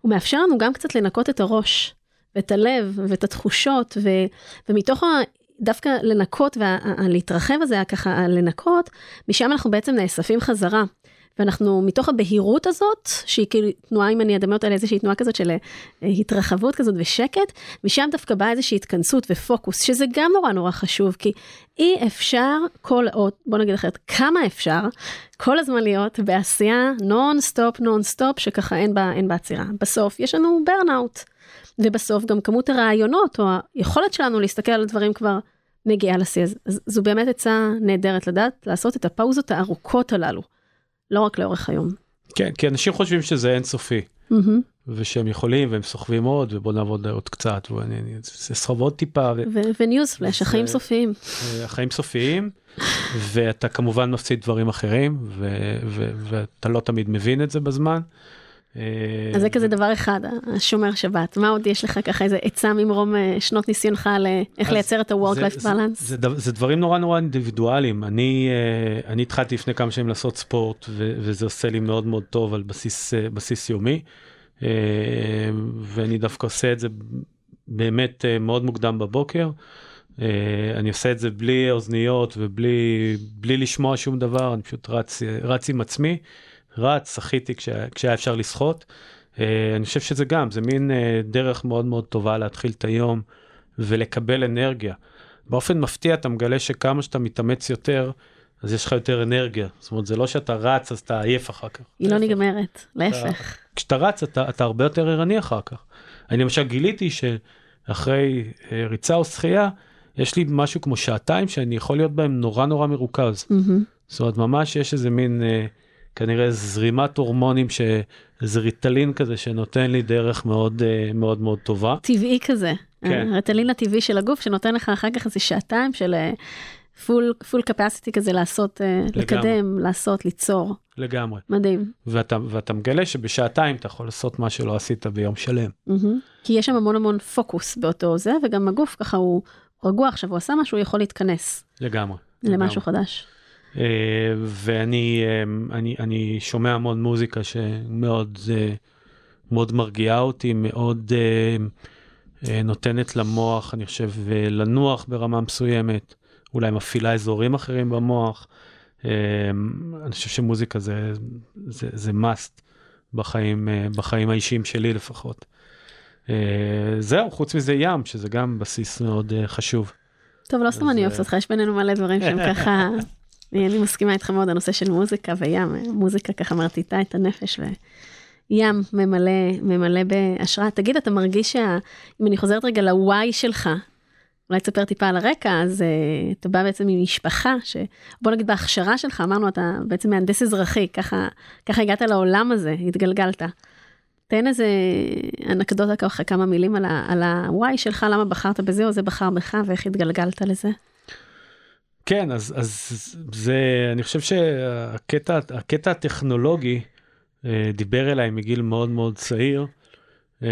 הוא מאפשר לנו גם קצת לנקות את הראש ואת הלב ואת התחושות ו, ומתוך ה... דווקא לנקות ולהתרחב הזה ככה לנקות, משם אנחנו בעצם נאספים חזרה. ואנחנו מתוך הבהירות הזאת, שהיא כאילו תנועה, אם אני אדמה אותה לאיזושהי תנועה כזאת של אה, התרחבות כזאת ושקט, משם דווקא באה איזושהי התכנסות ופוקוס, שזה גם נורא נורא חשוב, כי אי אפשר כל עוד, בוא נגיד אחרת, כמה אפשר כל הזמן להיות בעשייה non stop non stop, שככה אין בה, אין בה עצירה. בסוף יש לנו burnout, ובסוף גם כמות הרעיונות, או היכולת שלנו להסתכל על הדברים כבר מגיעה לשיא. אז זו באמת עצה נהדרת לדעת לעשות את הפאוזות הארוכות הללו. לא רק לאורך היום. כן, כי אנשים חושבים שזה אינסופי, mm-hmm. ושהם יכולים והם סוחבים עוד, ובוא נעבוד עוד קצת, ואני, אני- זה סחוב עוד טיפה, וניוז פלאש, החיים סופיים. אה, החיים סופיים, ואתה כמובן מפסיד דברים אחרים, ואתה לא תמיד מבין את זה בזמן. אה, אז זה כזה דבר אחד, השומר שבת. מה עוד יש לך ככה איזה עצה ממרום אה, שנות ניסיונך לאיך אז לייצר את ה-work-life זה- זה- balance? זה, דבר- זה דברים נורא נורא אינדיבידואליים. אני, אה, אני התחלתי לפני כמה שנים לעשות ספורט, ו- וזה עושה לי מאוד מאוד טוב על בסיס, אה, בסיס יומי. אה, ואני דווקא עושה את זה באמת אה, מאוד מוקדם בבוקר. אה, אני עושה את זה בלי אוזניות ובלי בלי לשמוע שום דבר, אני פשוט רץ, אה, רץ עם עצמי, רץ, שחיתי כשהיה, כשהיה אפשר לשחות. אה, אני חושב שזה גם, זה מין אה, דרך מאוד מאוד טובה להתחיל את היום ולקבל אנרגיה. באופן מפתיע אתה מגלה שכמה שאתה מתאמץ יותר, אז יש לך יותר אנרגיה. זאת אומרת, זה לא שאתה רץ אז אתה עייף אחר כך. היא לא. נגמרת, להפך. כשאתה רץ אתה, אתה הרבה יותר ערני אחר כך. אני למשל גיליתי שאחרי אה, ריצה או שחייה, יש לי משהו כמו שעתיים שאני יכול להיות בהם נורא נורא מרוכז. מהמם. זאת אומרת, ממש יש איזה מין, אה, כנראה זרימת הורמונים, ש... איזה ריטלין כזה שנותן לי דרך מאוד אה, מאוד מאוד טובה. טבעי כזה. כן. הרטלין הטבעי של הגוף שנותן לך אחר כך איזה שעתיים של פול פול קפסיטי כזה לעשות, אה, לקדם, לעשות, ליצור. לגמרי. מדהים. ואתה, ואתה מגלה שבשעתיים אתה יכול לעשות מה שלא עשית ביום שלם. מהמם. כי יש שם המון המון פוקוס באותו זה, וגם הגוף ככה הוא רגוע עכשיו, הוא עשה משהו, הוא יכול להתכנס לגמרי. למשהו חדש. אה, ואני אה, אני, אני שומע המון מוזיקה שמאוד אה, מאוד מרגיעה אותי, מאוד נותנת למוח, אני חושב, לנוח ברמה מסוימת, אולי מפעילה אזורים אחרים במוח. אני חושב שמוזיקה זה, זה, זה must בחיים, בחיים האישיים שלי לפחות. זהו, חוץ מזה ים, שזה גם בסיס מאוד חשוב. טוב, לא סתם אני אוהבת אותך, יש בינינו מלא דברים שהם ככה אני, מסכימה איתך מאוד, הנושא של מוזיקה וים, מוזיקה ככה מרטיטה את הנפש, וים ממלא, ממלא בהשראה. תגיד, אתה מרגיש שה... אם אני חוזרת רגע לוואי שלך, אולי תספר טיפה על הרקע, אז uh, אתה בא בעצם ממשפחה, שבוא נגיד בהכשרה שלך, אמרנו, אתה בעצם מהנדס אזרחי, ככה, ככה הגעת לעולם הזה, התגלגלת. תן איזה אנקדוטה ככה, כמה מילים על, על הוואי שלך, למה בחרת בזה או זה בחר בך ואיך התגלגלת לזה. כן, אז, אז זה, אני חושב שהקטע הקטע הטכנולוגי אה, דיבר אליי מגיל מאוד מאוד צעיר. אה,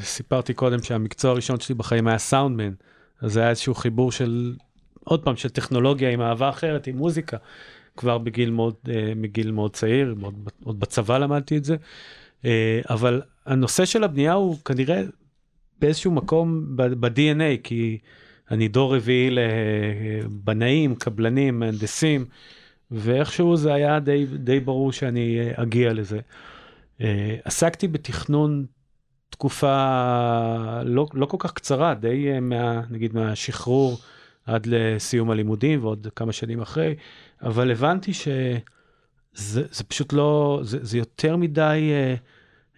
סיפרתי קודם שהמקצוע הראשון שלי בחיים היה סאונדמן, אז זה היה איזשהו חיבור של, עוד פעם, של טכנולוגיה עם אהבה אחרת, עם מוזיקה, כבר בגיל מאוד, אה, מגיל מאוד צעיר, מאוד, עוד בצבא למדתי את זה. אבל הנושא של הבנייה הוא כנראה באיזשהו מקום ב-DNA, כי אני דור רביעי לבנאים, קבלנים, מהנדסים, ואיכשהו זה היה די, די ברור שאני אגיע לזה. אה, עסקתי בתכנון תקופה לא, לא כל כך קצרה, די אה, מה, נגיד מהשחרור עד לסיום הלימודים ועוד כמה שנים אחרי, אבל הבנתי שזה זה פשוט לא, זה, זה יותר מדי אה,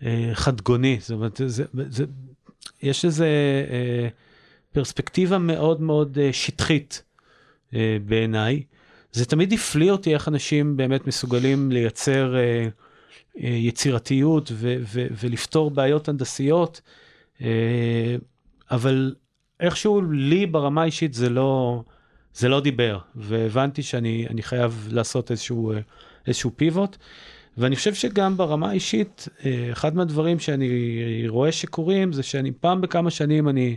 אה, חדגוני, זאת אומרת, זה, זה, זה, יש איזה אה, פרספקטיבה מאוד מאוד אה, שטחית אה, בעיניי. זה תמיד הפליא אותי איך אנשים באמת מסוגלים לייצר אה, יצירתיות ו- ו- ולפתור בעיות הנדסיות, אבל איכשהו לי ברמה האישית זה לא, זה לא דיבר, והבנתי שאני חייב לעשות איזשהו, איזשהו פיבוט. ואני חושב שגם ברמה האישית, אחד מהדברים שאני רואה שקורים זה שאני פעם בכמה שנים אני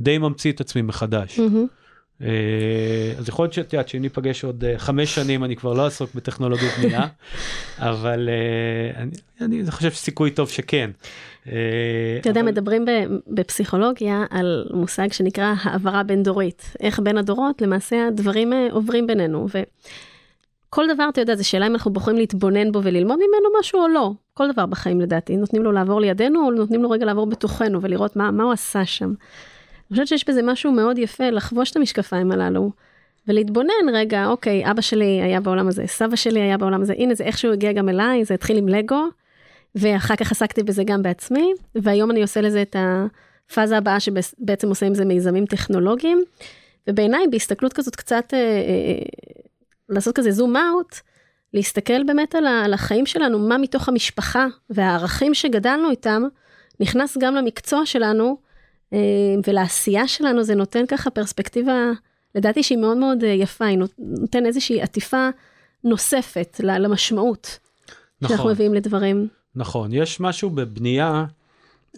די ממציא את עצמי מחדש. Mm-hmm. אז יכול להיות שאת יודעת שאם ניפגש עוד אה, חמש שנים אני כבר לא אעסוק בטכנולוגיות בנייה, אבל אה, אני, אני חושב שסיכוי טוב שכן. אתה יודע, מדברים בפסיכולוגיה על מושג שנקרא העברה בין דורית, איך בין הדורות למעשה הדברים עוברים בינינו. כל דבר, אתה יודע, זו שאלה אם אנחנו בוחרים להתבונן בו וללמוד ממנו משהו או לא. כל דבר בחיים לדעתי, נותנים לו לעבור לידינו או נותנים לו רגע לעבור בתוכנו ולראות מה, מה הוא עשה שם. אני חושבת שיש בזה משהו מאוד יפה לחבוש את המשקפיים הללו, ולהתבונן רגע, אוקיי, אבא שלי היה בעולם הזה, סבא שלי היה בעולם הזה, הנה זה איכשהו הגיע גם אליי, זה התחיל עם לגו, ואחר כך עסקתי בזה גם בעצמי, והיום אני עושה לזה את הפאזה הבאה שבעצם עושה עם זה מיזמים טכנולוגיים, ובעיניי בהסתכלות כזאת קצת, אה, אה, אה לעשות כזה זום אאוט, להסתכל באמת על, על החיים שלנו, מה מתוך המשפחה והערכים שגדלנו איתם, נכנס גם למקצוע שלנו, ולעשייה שלנו זה נותן ככה פרספקטיבה, לדעתי שהיא מאוד מאוד אה, יפה, היא נותן איזושהי עטיפה נוספת למשמעות נכון, שאנחנו מביאים לדברים. נכון, יש משהו בבנייה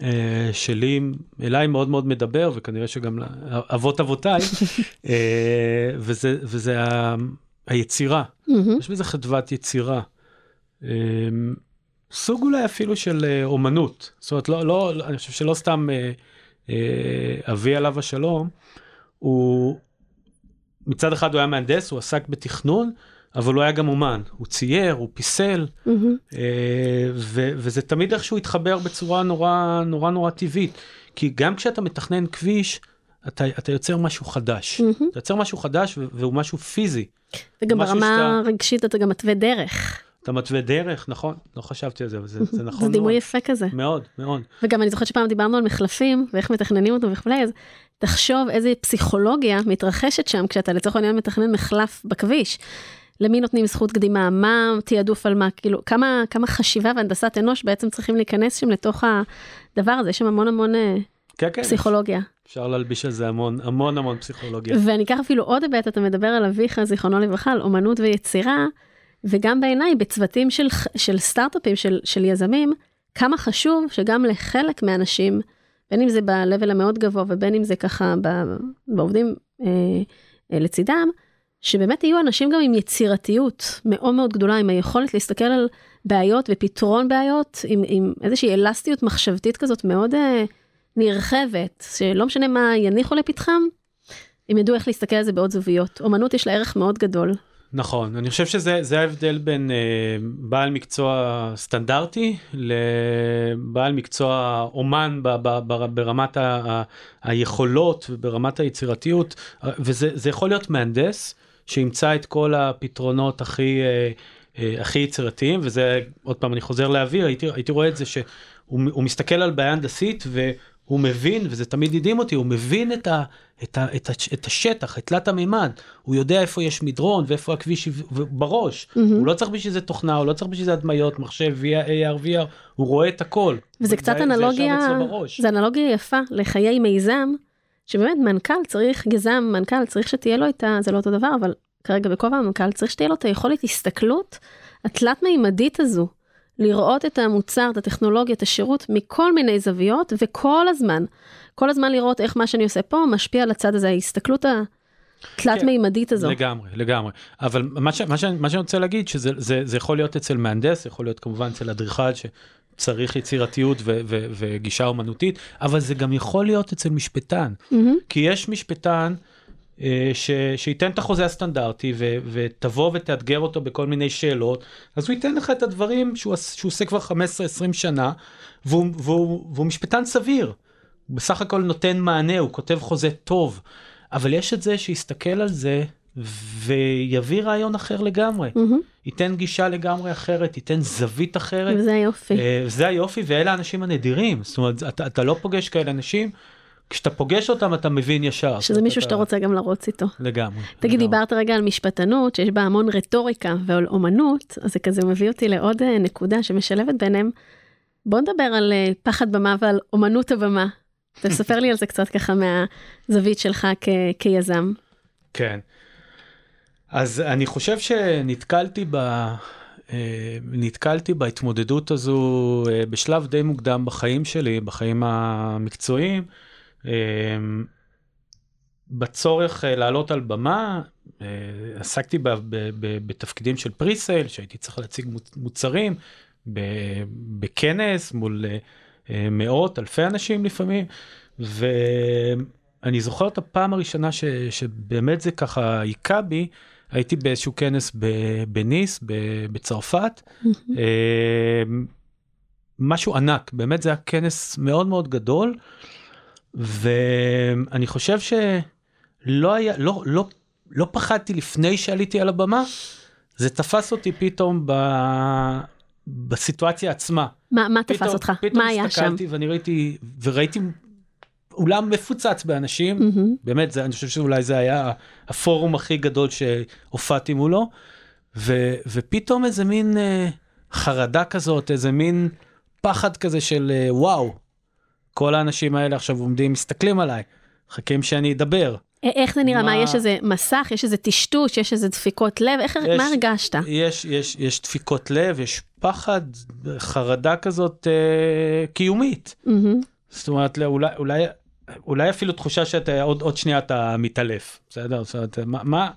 אה, שלי, אליי מאוד מאוד מדבר, וכנראה שגם לאבות אבותיי, אה, וזה, וזה ה, היצירה. Mm-hmm. יש בזה חדוות יצירה. אה, סוג אולי אפילו של אה, אומנות. זאת אומרת, לא, לא, אני חושב שלא סתם... אה, אה, אבי עליו השלום, הוא מצד אחד הוא היה מהנדס, הוא עסק בתכנון, אבל הוא היה גם אומן, הוא צייר, הוא פיסל, mm-hmm. ו- וזה תמיד איכשהו התחבר בצורה נורא נורא נורא טבעית, כי גם כשאתה מתכנן כביש, אתה, אתה יוצר משהו חדש, mm-hmm. אתה יוצר משהו חדש והוא משהו פיזי. וגם ברמה הרגשית אתה גם מתווה דרך. אתה מתווה דרך, נכון, לא חשבתי על זה, אבל זה, זה נכון. זה דימוי יפה כזה. מאוד, מאוד. וגם אני זוכרת שפעם דיברנו על מחלפים, ואיך מתכננים אותו וכולי, אז תחשוב איזה פסיכולוגיה מתרחשת שם, כשאתה לצורך העניין מתכנן מחלף בכביש. למי נותנים זכות קדימה, מה תעדוף על מה, כאילו, כמה, כמה חשיבה והנדסת אנוש בעצם צריכים להיכנס שם לתוך הדבר הזה, יש שם המון המון אה, כן, כן, פסיכולוגיה. אפשר להלביש על זה המון המון המון פסיכולוגיה. ואני אקח אפילו עוד היבט, אתה מדבר על אביך, זיכרונו לברכה, על אומנות ויצירה. וגם בעיניי בצוותים של, של סטארט-אפים, של, של יזמים, כמה חשוב שגם לחלק מהאנשים, בין אם זה ב-level המאוד גבוה ובין אם זה ככה בעובדים אה, אה, לצידם, שבאמת יהיו אנשים גם עם יצירתיות מאוד מאוד גדולה, עם היכולת להסתכל על בעיות ופתרון בעיות, עם, עם איזושהי אלסטיות מחשבתית כזאת מאוד אה, נרחבת, שלא משנה מה יניחו לפתחם, הם ידעו איך להסתכל על זה בעוד זוויות. אומנות יש לה ערך מאוד גדול. נכון, אני חושב שזה ההבדל בין אה, בעל מקצוע סטנדרטי לבעל מקצוע אומן ב, ב, ב, ברמת ה, ה, היכולות וברמת היצירתיות, וזה יכול להיות מהנדס שימצא את כל הפתרונות הכי, אה, אה, הכי יצירתיים, וזה, עוד פעם, אני חוזר לאוויר, הייתי, הייתי רואה את זה שהוא הוא מסתכל על בעיה הנדסית, והוא מבין, וזה תמיד הדהים אותי, הוא מבין את, ה, את, ה, את, ה, את השטח, את תלת המימד, הוא יודע איפה יש מדרון ואיפה הכביש בראש, mm-hmm. הוא לא צריך בשביל זה תוכנה, הוא לא צריך בשביל זה הדמיות, מחשב, AR, VR, הוא רואה את הכל. וזה קצת זה, אנלוגיה, זה, זה אנלוגיה יפה לחיי מיזם, שבאמת מנכ"ל צריך, יזם, מנכ"ל צריך שתהיה לו את ה... זה לא אותו דבר, אבל כרגע בכובע המנכ"ל צריך שתהיה לו את היכולת הסתכלות התלת מימדית הזו. לראות את המוצר, את הטכנולוגיה, את השירות מכל מיני זוויות, וכל הזמן, כל הזמן לראות איך מה שאני עושה פה משפיע על הצד הזה, ההסתכלות התלת-מימדית הזו. לגמרי, לגמרי. אבל מה, ש, מה, ש, מה שאני רוצה להגיד, שזה זה, זה יכול להיות אצל מהנדס, יכול להיות כמובן אצל אדריכל שצריך יצירתיות ו, ו, וגישה אומנותית, אבל זה גם יכול להיות אצל משפטן. Mm-hmm. כי יש משפטן, ש, שייתן את החוזה הסטנדרטי ו, ותבוא ותאתגר אותו בכל מיני שאלות, אז הוא ייתן לך את הדברים שהוא, שהוא עושה כבר 15-20 שנה, והוא, והוא, והוא משפטן סביר. הוא בסך הכל נותן מענה, הוא כותב חוזה טוב, אבל יש את זה שיסתכל על זה ויביא רעיון אחר לגמרי, mm-hmm. ייתן גישה לגמרי אחרת, ייתן זווית אחרת. וזה היופי. אה, זה היופי, ואלה האנשים הנדירים, זאת אומרת, אתה, אתה לא פוגש כאלה אנשים. כשאתה פוגש אותם אתה מבין ישר. שזה מישהו אתה... שאתה רוצה גם לרוץ איתו. לגמרי. תגיד, לגמרי. דיברת רגע על משפטנות, שיש בה המון רטוריקה ועל אומנות, אז זה כזה מביא אותי לעוד אה, נקודה שמשלבת ביניהם. בוא נדבר על אה, פחד במה ועל אומנות הבמה. תספר לי על זה קצת ככה מהזווית שלך כ- כיזם. כן. אז אני חושב שנתקלתי ב... אה, נתקלתי בהתמודדות הזו בשלב די מוקדם בחיים שלי, בחיים המקצועיים. אמ, בצורך אה, לעלות על במה, אה, עסקתי בתפקידים של פריסייל, שהייתי צריך להציג מוצרים בכנס מול אה, מאות, אלפי אנשים לפעמים, ואני זוכר את הפעם הראשונה ש, שבאמת זה ככה היכה בי, הייתי באיזשהו כנס בניס, בצרפת, משהו ענק, באמת זה היה כנס מאוד מאוד גדול. ואני חושב שלא היה, לא, לא, לא פחדתי לפני שעליתי על הבמה, זה תפס אותי פתאום ב... בסיטואציה עצמה. מה, מה פתאום, תפס אותך? מה היה שם? פתאום הסתכלתי ואני ראיתי, וראיתי אולם מפוצץ באנשים, mm-hmm. באמת, זה, אני חושב שאולי זה היה הפורום הכי גדול שהופעתי מולו, ו, ופתאום איזה מין אה, חרדה כזאת, איזה מין פחד כזה של אה, וואו, כל האנשים האלה עכשיו עומדים, מסתכלים עליי, מחכים שאני אדבר. איך זה נראה? מה, מה יש איזה מסך, יש איזה טשטוש, יש איזה דפיקות לב? איך, יש, מה הרגשת? יש, יש, יש דפיקות לב, יש פחד, חרדה כזאת אה, קיומית. Mm-hmm. זאת אומרת, אולי, אולי, אולי אפילו תחושה שאתה עוד, עוד שנייה אתה מתעלף, בסדר? זאת אומרת, מה, מה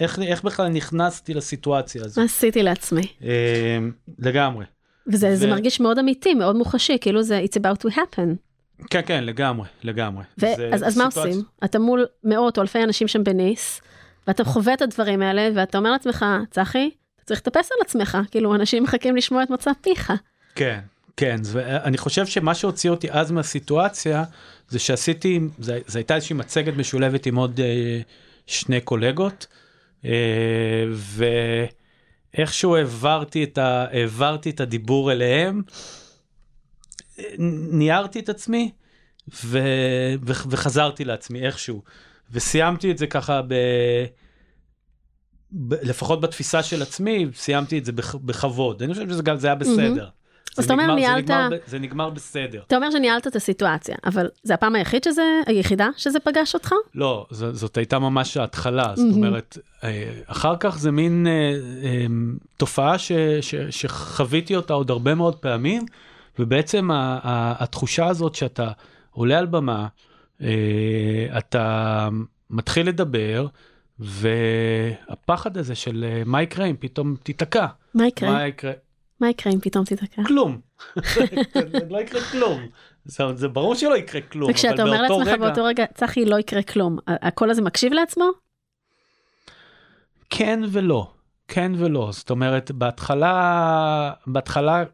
איך, איך בכלל נכנסתי לסיטואציה הזאת? מה עשיתי לעצמי? אה, לגמרי. וזה ו... מרגיש מאוד אמיתי, מאוד מוחשי, כאילו זה it's about to happen. כן, כן, לגמרי, לגמרי. ו- אז, אז מה עושים? אתה מול מאות או אלפי אנשים שם בניס, ואתה חווה את הדברים האלה, ואתה אומר לעצמך, צחי, אתה צריך לטפס על עצמך, כאילו אנשים מחכים לשמוע את מוצא פיך. כן, כן, ואני חושב שמה שהוציא אותי אז מהסיטואציה, זה שעשיתי, זו הייתה איזושהי מצגת משולבת עם עוד אה, שני קולגות, אה, ואיכשהו העברתי את, ה, העברתי את הדיבור אליהם, ניירתי את עצמי ו... ו... וחזרתי לעצמי איכשהו. וסיימתי את זה ככה ב... ב... לפחות בתפיסה של עצמי, סיימתי את זה בח... בכבוד. אני חושב שזה גם, זה היה בסדר. אז אתה אומר ניהלת... זה נגמר, זה נגמר בסדר. אתה אומר שניהלת את הסיטואציה, אבל זה הפעם היחיד שזה, היחידה שזה פגש אותך? לא, ז, זאת הייתה ממש ההתחלה, זאת אומרת, אה, אחר כך זה מין אה, אה, תופעה ש, ש, שחוויתי אותה עוד הרבה מאוד פעמים, ובעצם התחושה הזאת שאתה עולה על במה, אה, אתה מתחיל לדבר, והפחד הזה של אה, מה יקרה אם פתאום תיתקע. מה יקרה? מה יקרה? מה יקרה אם פתאום תיתקע? כלום. לא יקרה כלום. זה, זה ברור שלא יקרה כלום, וכשאתה אומר לעצמך רגע... באותו רגע, צחי, לא יקרה כלום, הקול הזה מקשיב לעצמו? כן ולא, כן ולא. זאת אומרת, בהתחלה, בהתחלה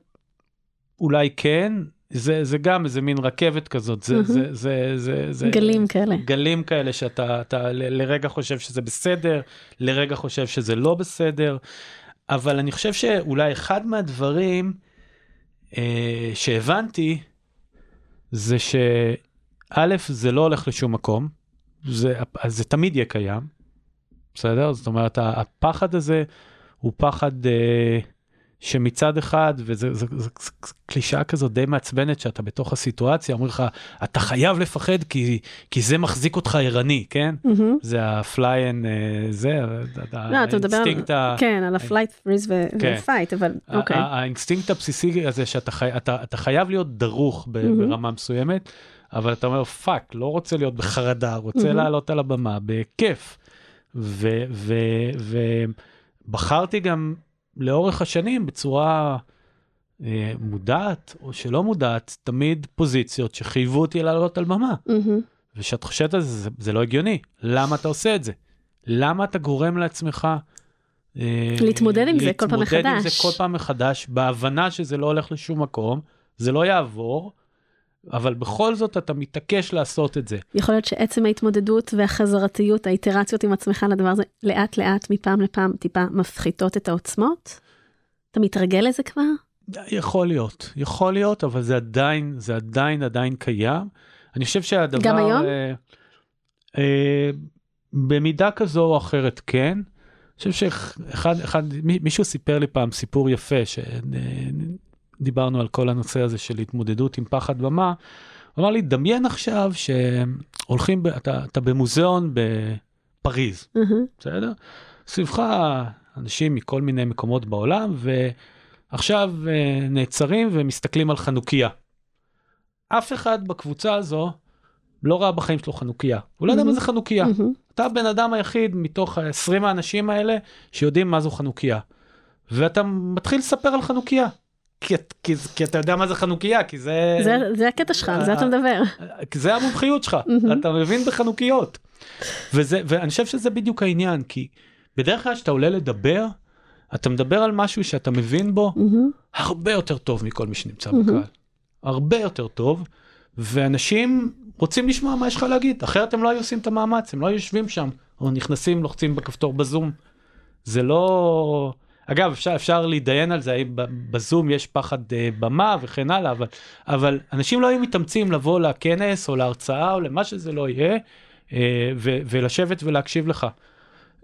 אולי כן, זה, זה גם איזה מין רכבת כזאת, זה, זה, זה, זה, זה, גלים כאלה. גלים כאלה שאתה אתה ל- לרגע חושב שזה בסדר, לרגע חושב שזה לא בסדר, אבל אני חושב שאולי אחד מהדברים אה, שהבנתי, זה שא', זה לא הולך לשום מקום, זה, זה תמיד יהיה קיים, בסדר? זאת אומרת, הפחד הזה הוא פחד אה, שמצד אחד, וזו זו, זו, זו קלישאה כזאת די מעצבנת שאתה בתוך הסיטואציה, אומרים לך, אתה חייב לפחד כי, כי זה מחזיק אותך ערני, כן? mm-hmm. זה ה flight, זה, לא, אתה מדבר, האינסטינקט ה- כן, על ה flight, freeze כן. ו fight, אבל אוקיי. ה- האינסטינקט הבסיסי הזה שאתה חי, אתה, אתה חייב להיות דרוך ב, mm-hmm. ברמה מסוימת, אבל אתה אומר fuck, לא רוצה להיות בחרדה, רוצה mm-hmm. לעלות על הבמה בכיף. ובחרתי גם לאורך השנים בצורה אה, מודעת או שלא מודעת, תמיד פוזיציות שחייבו אותי לעלות על במה. mm-hmm. וכשאת חושבת על זה, זה, זה לא הגיוני. למה אתה עושה את זה? למה אתה גורם לעצמך... אה, להתמודד עם זה כל פעם להתמודד עם זה מחדש. כל פעם מחדש, בהבנה שזה לא הולך לשום מקום, זה לא יעבור, אבל בכל זאת אתה מתעקש לעשות את זה. יכול להיות שעצם ההתמודדות והחזרתיות, האיטרציות עם עצמך לדבר הזה, לאט לאט, מפעם לפעם, טיפה מפחיתות את העוצמות? אתה מתרגל לזה כבר? יכול להיות, יכול להיות, אבל זה עדיין, זה עדיין עדיין קיים. אני חושב שהדבר... גם היום? אה, אה, במידה כזו או אחרת כן. אני חושב שאחד, אחד, מי- מישהו סיפר לי פעם סיפור יפה, שדיברנו על כל הנושא הזה של התמודדות עם פחד במה. הוא אמר לי, דמיין עכשיו שהולכים, ב, אתה, אתה במוזיאון בפריז, מהמם. בסדר? סביבך אנשים מכל מיני מקומות בעולם, ועכשיו אה, נעצרים ומסתכלים על חנוכיה. אף אחד בקבוצה הזו לא ראה בחיים שלו חנוכיה. הוא לא יודע מה זה חנוכיה. מהמם. אתה הבן אדם היחיד מתוך ה-20 האנשים האלה שיודעים מה זו חנוכיה. ואתה מתחיל לספר על חנוכיה. כי, כי, כי אתה יודע מה זה חנוכיה, כי זה... זה- זה הקטע שלך, על זה אתה מדבר. כי זה המומחיות שלך. אתה מבין בחנוכיות. וזה, ואני חושב שזה בדיוק העניין, כי בדרך כלל כשאתה עולה לדבר, אתה מדבר על משהו שאתה מבין בו. הרבה יותר טוב מכל מי שנמצא. בקהל. הרבה יותר טוב, ואנשים רוצים לשמוע מה יש לך להגיד, אחרת הם לא היו עושים את המאמץ, הם לא היו יושבים שם, או נכנסים, לוחצים בכפתור בזום. זה לא... אגב, אפשר, אפשר להתדיין על זה, האם בזום יש פחד אה, במה וכן הלאה, אבל, אבל אנשים לא היו מתאמצים לבוא לכנס או להרצאה או למה שזה לא יהיה, אה, ו, ולשבת ולהקשיב לך.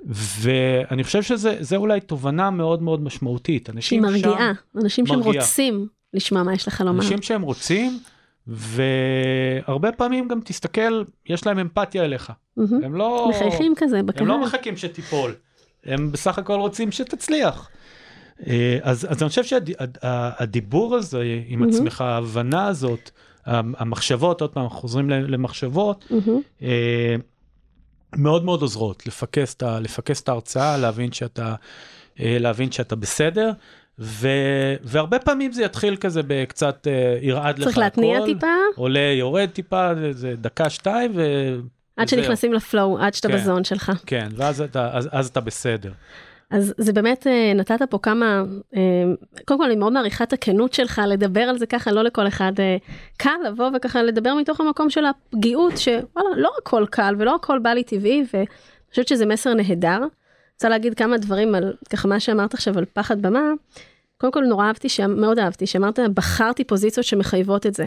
ואני חושב שזה זה אולי תובנה מאוד מאוד משמעותית. אנשים שם... מרגיעה, אנשים שהם. רוצים לשמוע מה יש לך לומר. אנשים שהם רוצים, והרבה פעמים גם תסתכל, יש להם אמפתיה אליך. מהמם. הם לא... מחייכים כזה הם בקהל. לא מחכים שתיפול, הם בסך הכל רוצים שתצליח. אה, אז, אז אני חושב שהדיבור הזה עם מהמם. עצמך, ההבנה הזאת, המחשבות, עוד פעם, חוזרים למחשבות. אה, מאוד מאוד עוזרות לפקס את, לפקס את ההרצאה, להבין שאתה, אה, להבין שאתה בסדר. ו, והרבה פעמים זה יתחיל כזה בקצת ירעד לך צריך להתניע הכל, טיפה, עולה יורד טיפה איזה דקה שתיים ו... עד. שנכנסים לפלואו, עד שאתה כן. בזון שלך. כן ואז אתה אז, אז אתה בסדר. אז זה באמת, אה, נתת פה כמה, אה, קודם כל אני מאוד מעריכה את הכנות שלך לדבר על זה ככה, לא לכל אחד אה, קל לבוא וככה לדבר מתוך המקום של הפגיעות, שוואלה, לא הכל קל ולא הכל בא לי טבעי, ואני חושבת שזה מסר נהדר. רוצה להגיד כמה דברים על ככה מה שאמרת עכשיו על פחד במה. קודם כל נורא אהבתי, מאוד אהבתי, שאמרת בחרתי פוזיציות שמחייבות את זה.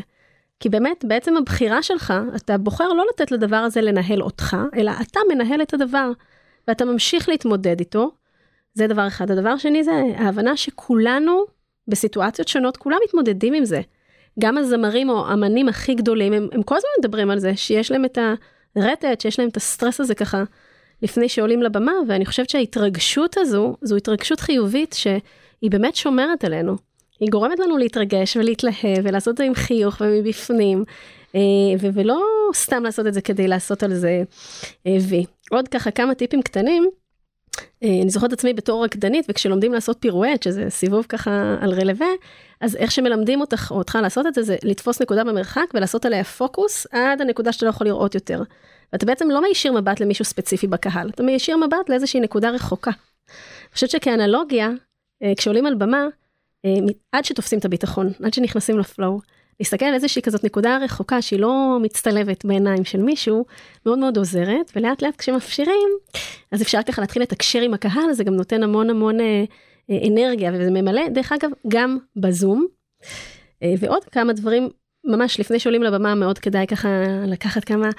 כי באמת, בעצם הבחירה שלך, אתה בוחר לא לתת לדבר הזה לנהל אותך, אלא אתה מנהל את הדבר, ואתה ממשיך להתמודד איתו. זה דבר אחד. הדבר השני זה ההבנה שכולנו, בסיטואציות שונות, כולם מתמודדים עם זה. גם הזמרים או אמנים הכי גדולים, הם, הם כל הזמן מדברים על זה, שיש להם את הרטט, שיש להם את הסטרס הזה ככה, לפני שעולים לבמה, ואני חושבת שההתרגשות הזו, זו התרגשות חיובית שהיא באמת שומרת עלינו. היא גורמת לנו להתרגש ולהתלהב ולעשות את זה עם חיוך ומבפנים, אה, ולא סתם לעשות את זה כדי לעשות על זה אה, וי. עוד ככה כמה טיפים קטנים. אה, אני זוכרת את עצמי בתור רקדנית וכשלומדים לעשות פירואט שזה סיבוב ככה על רלווה אז איך שמלמדים אותך או אותך לעשות את זה זה לתפוס נקודה במרחק ולעשות עליה פוקוס עד הנקודה שאתה לא יכול לראות יותר. ואתה בעצם לא מישיר מבט למישהו ספציפי בקהל אתה מישיר מבט לאיזושהי נקודה רחוקה. אני חושבת שכאנלוגיה כשעולים על במה עד שתופסים את הביטחון עד שנכנסים לפלואו להסתכל על איזושהי כזאת נקודה רחוקה שהיא לא מצטלבת בעיניים של מישהו, מאוד מאוד עוזרת, ולאט לאט כשמפשירים, אז אפשר ככה להתחיל לתקשר עם הקהל, זה גם נותן המון המון אה, אה, אנרגיה, וזה ממלא, דרך אגב, גם בזום. אה, ועוד כמה דברים, ממש לפני שעולים לבמה, מאוד כדאי ככה לקחת כמה,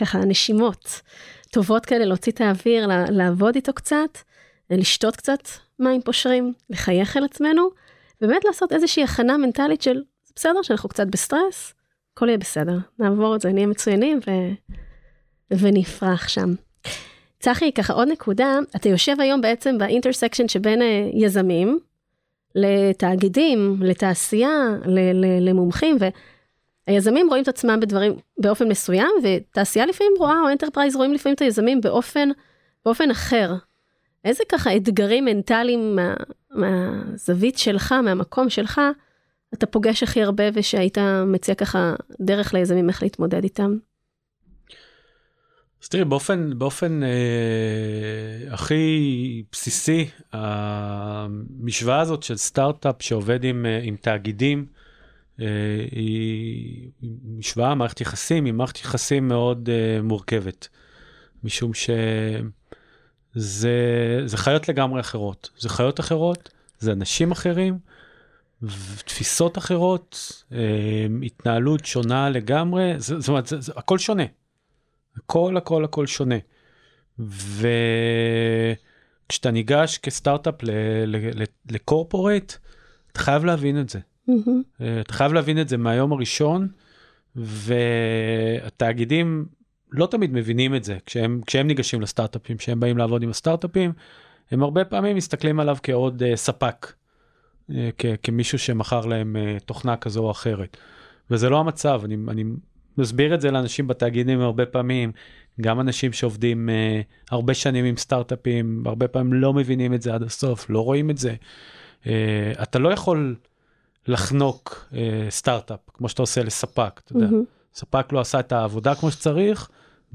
ככה נשימות טובות כאלה, להוציא את האוויר, לעבוד איתו קצת, לשתות קצת מים פושרים, לחייך אל עצמנו. באמת לעשות איזושהי הכנה מנטלית של בסדר שאנחנו קצת בסטרס, הכל יהיה בסדר, נעבור את זה, נהיה מצוינים ו... ונפרח שם. צחי, ככה עוד נקודה, אתה יושב היום בעצם ב-intersection שבין אה, יזמים לתאגידים, לתעשייה, למומחים, והיזמים רואים את עצמם בדברים באופן מסוים, ותעשייה לפעמים רואה, או enterprise רואים לפעמים את היזמים באופן, באופן אחר. איזה ככה אתגרים מנטליים מה, מהזווית שלך, מהמקום שלך, אתה פוגש הכי הרבה ושהיית מציע ככה דרך ליזמים איך להתמודד איתם? אז תראי, באופן, באופן אה, הכי בסיסי, המשוואה הזאת של סטארט-אפ שעובד עם, אה, עם תאגידים, אה, היא משוואה, מערכת יחסים, היא מערכת יחסים מאוד אה, מורכבת. משום ש... זה, זה חיות לגמרי אחרות. זה חיות אחרות, זה אנשים אחרים, תפיסות אחרות, אה, התנהלות שונה לגמרי, זאת אומרת, זה, זה, הכל שונה. הכל, הכל, הכל שונה. וכשאתה ניגש כסטארט-אפ לקורפורט, אתה חייב להבין את זה. Mm-hmm. אתה חייב להבין את זה מהיום הראשון, והתאגידים לא תמיד מבינים את זה כשהם, כשהם ניגשים לסטארט-אפים, כשהם באים לעבוד עם הסטארט-אפים, הם הרבה פעמים מסתכלים עליו כעוד uh, ספק, uh, כ- כמישהו שמכר להם uh, תוכנה כזו או אחרת. וזה לא המצב, אני, אני מסביר את זה לאנשים בתאגידים הרבה פעמים, גם אנשים שעובדים uh, הרבה שנים עם סטארט-אפים, הרבה פעמים לא מבינים את זה עד הסוף, לא רואים את זה. Uh, אתה לא יכול לחנוק uh, סטארט-אפ כמו שאתה עושה לספק, אתה יודע. Mm-hmm. ספק לא עשה את העבודה כמו שצריך,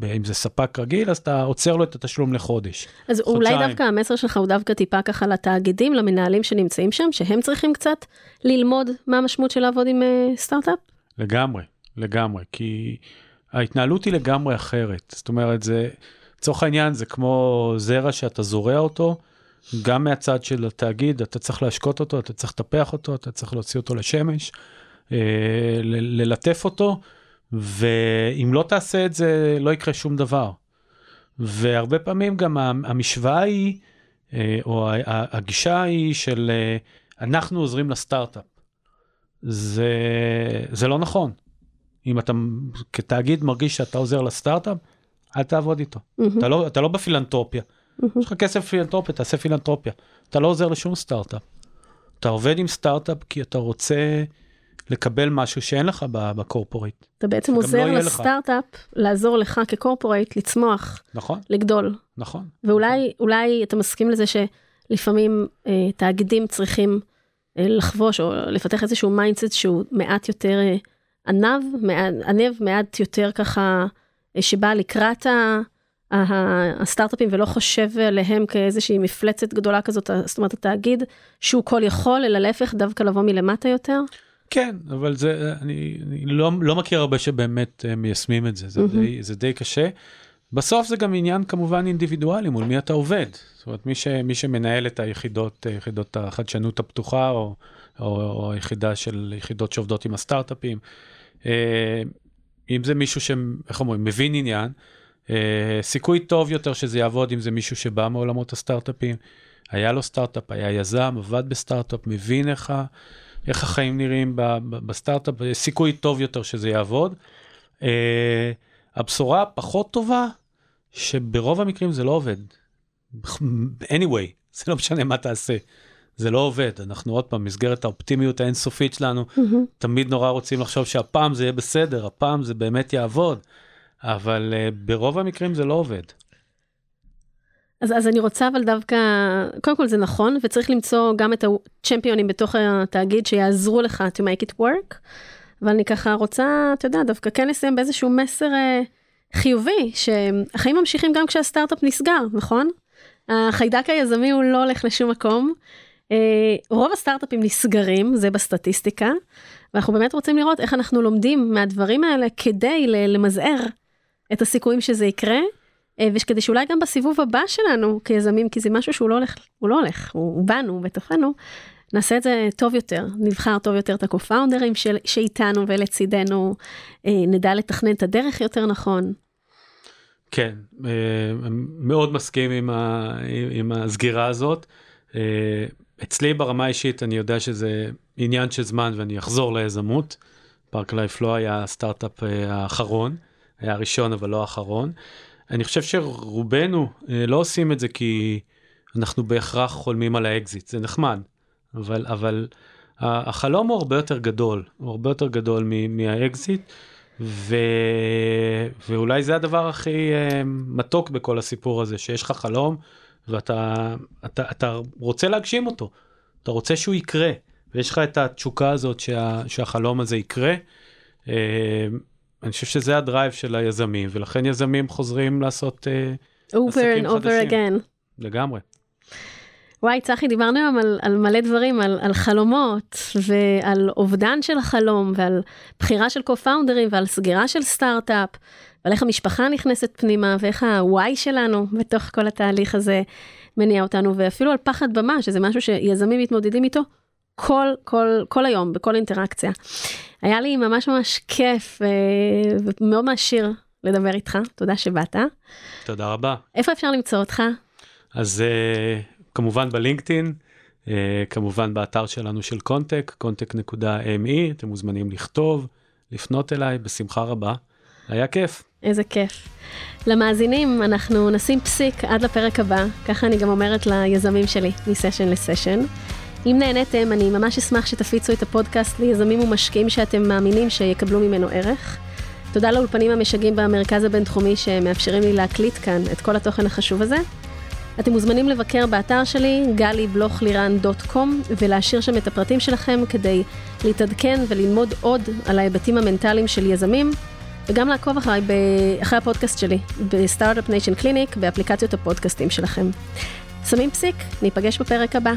אם זה ספק רגיל, אז אתה עוצר לו את התשלום לחודש. אז חודשיים. אולי דווקא המסר שלך הוא דווקא טיפה ככה לתאגידים, למנהלים שנמצאים שם, שהם צריכים קצת ללמוד מה המשמעות של לעבוד עם uh, סטארט-אפ? לגמרי, לגמרי, כי ההתנהלות היא לגמרי אחרת. זאת אומרת, זה, לצורך העניין, זה כמו זרע שאתה זורע אותו, גם מהצד של התאגיד, אתה צריך להשקות אותו, אתה צריך לטפח אותו, אתה צריך להוציא אותו לשמש, אה, ללטף אותו. ואם לא תעשה את זה, לא יקרה שום דבר. והרבה פעמים גם המשוואה היא, אה, או הגישה היא של אה, אנחנו עוזרים לסטארט-אפ. זה, זה לא נכון. אם אתה כתאגיד מרגיש שאתה עוזר לסטארט-אפ, אל תעבוד איתו. Mm-hmm. אתה, לא, אתה לא בפילנטרופיה. Mm-hmm. יש לך כסף פילנטרופיה, תעשה פילנטרופיה. אתה לא עוזר לשום סטארט-אפ. אתה עובד עם סטארט-אפ כי אתה רוצה לקבל משהו שאין לך ב-corporate. אתה בעצם עוזר לא לסטארט-אפ לעזור לך כ-corporate לצמוח, נכון, לגדול. נכון. ואולי אולי אתה מסכים לזה שלפעמים אה, תאגידים צריכים אה, לחבוש או לפתח איזשהו mindset שהוא מעט יותר אה, ענב, מעט, ענב, מעט יותר ככה, אה, שבא לקראת ה... הסטארט-אפים ולא חושב עליהם כאיזושהי מפלצת גדולה כזאת, זאת אומרת התאגיד שהוא כל יכול, אלא להפך דווקא לבוא מלמטה יותר? כן, אבל זה, אני, אני לא, לא מכיר הרבה שבאמת uh, מיישמים את זה, זה, mm-hmm. די, זה די קשה. בסוף זה גם עניין כמובן אינדיבידואלי, מול מי אתה עובד. זאת אומרת, מי, ש, מי שמנהל את היחידות, אה, יחידות החדשנות הפתוחה, או, או, או היחידה של יחידות שעובדות עם הסטארט-אפים, uh, אם זה מישהו שאיך אומרים, מבין עניין, סיכוי טוב יותר שזה יעבוד אם זה מישהו שבא מעולמות הסטארט-אפים, היה לו סטארט-אפ, היה יזם, עבד בסטארט-אפ, מבין איך. איך החיים נראים בסטארט-אפ, סיכוי טוב יותר שזה יעבוד. Uh, הבשורה הפחות טובה, שברוב המקרים זה לא עובד. anyway, זה לא משנה מה תעשה. זה לא עובד, אנחנו עוד פעם, מסגרת האופטימיות האינסופית שלנו, mm-hmm. תמיד נורא רוצים לחשוב שהפעם זה יהיה בסדר, הפעם זה באמת יעבוד, אבל uh, ברוב המקרים זה לא עובד. אז, אז אני רוצה אבל דווקא, קודם כל זה נכון, וצריך למצוא גם את הצ'מפיונים בתוך התאגיד שיעזרו לך to make it work, אבל אני ככה רוצה, אתה יודע, דווקא כן לסיים באיזשהו מסר אה, חיובי, שהחיים ממשיכים גם כשהסטארט-אפ נסגר, נכון? החיידק היזמי הוא לא הולך לשום מקום, אה, רוב הסטארט-אפים נסגרים, זה בסטטיסטיקה, ואנחנו באמת רוצים לראות איך אנחנו לומדים מהדברים האלה כדי למזער את הסיכויים שזה יקרה, וכדי שאולי גם בסיבוב הבא שלנו כיזמים, כי זה משהו שהוא לא הולך, הוא לא הולך, הוא, הוא בנו, בתוכנו, נעשה את זה טוב יותר, נבחר טוב יותר את הקו-פאונדרים שאיתנו ולצידנו, אה, נדע לתכנן את הדרך יותר נכון. כן, מאוד מסכים עם, ה, עם הסגירה הזאת. אצלי ברמה האישית אני יודע שזה עניין של זמן ואני אחזור ליזמות. פארק לייף לא היה הסטארט-אפ אה, האחרון, היה הראשון אבל לא האחרון. אני חושב שרובנו אה, לא עושים את זה כי אנחנו בהכרח חולמים על האקזיט, זה נחמד, אבל, אבל החלום הוא הרבה יותר גדול, הוא הרבה יותר גדול מהאקזיט, ו... ואולי זה הדבר הכי אה, מתוק בכל הסיפור הזה, שיש לך חלום ואתה אתה, אתה רוצה להגשים אותו, אתה רוצה שהוא יקרה, ויש לך את התשוקה הזאת שה, שהחלום הזה יקרה. אני חושב שזה ה-drive של היזמים, ולכן יזמים חוזרים לעשות uh, over and over חדשים. again. לגמרי. וואי, צחי, דיברנו היום על, על מלא דברים, על, על חלומות, ועל אובדן של החלום, ועל בחירה של קו-פאונדרים, ועל סגירה של סטארט-אפ, ועל איך המשפחה נכנסת פנימה, ואיך ה-why שלנו בתוך כל התהליך הזה מניע אותנו, ואפילו על פחד במה, שזה משהו שיזמים מתמודדים איתו כל, כל, כל היום, בכל אינטראקציה. היה לי ממש ממש כיף אה, ומאוד מעשיר לדבר איתך, תודה שבאת. תודה רבה. איפה אפשר למצוא אותך? אז אה, כמובן בלינקדאין, אה, כמובן באתר שלנו של קונטק, קונטק.me, אתם מוזמנים לכתוב, לפנות אליי, בשמחה רבה. היה כיף. איזה כיף. למאזינים, אנחנו נשים פסיק עד לפרק הבא, ככה אני גם אומרת ליזמים שלי, מסשן לסשן. אם נהניתם, אני ממש אשמח שתפיצו את הפודקאסט ליזמים ומשקיעים שאתם מאמינים שיקבלו ממנו ערך. תודה לאולפנים המשגעים במרכז הבינתחומי שמאפשרים לי להקליט כאן את כל התוכן החשוב הזה. אתם מוזמנים לבקר באתר שלי, גלי-בלוך-לירן.com, ולהשאיר שם את הפרטים שלכם כדי להתעדכן וללמוד עוד על ההיבטים המנטליים של יזמים, וגם לעקוב אחרי, אחרי הפודקאסט שלי, בסטארט-אפ ניישן קליניק, באפליקציות הפודקאסטים שלכם. שמים פסיק, ניפגש בפרק הבא.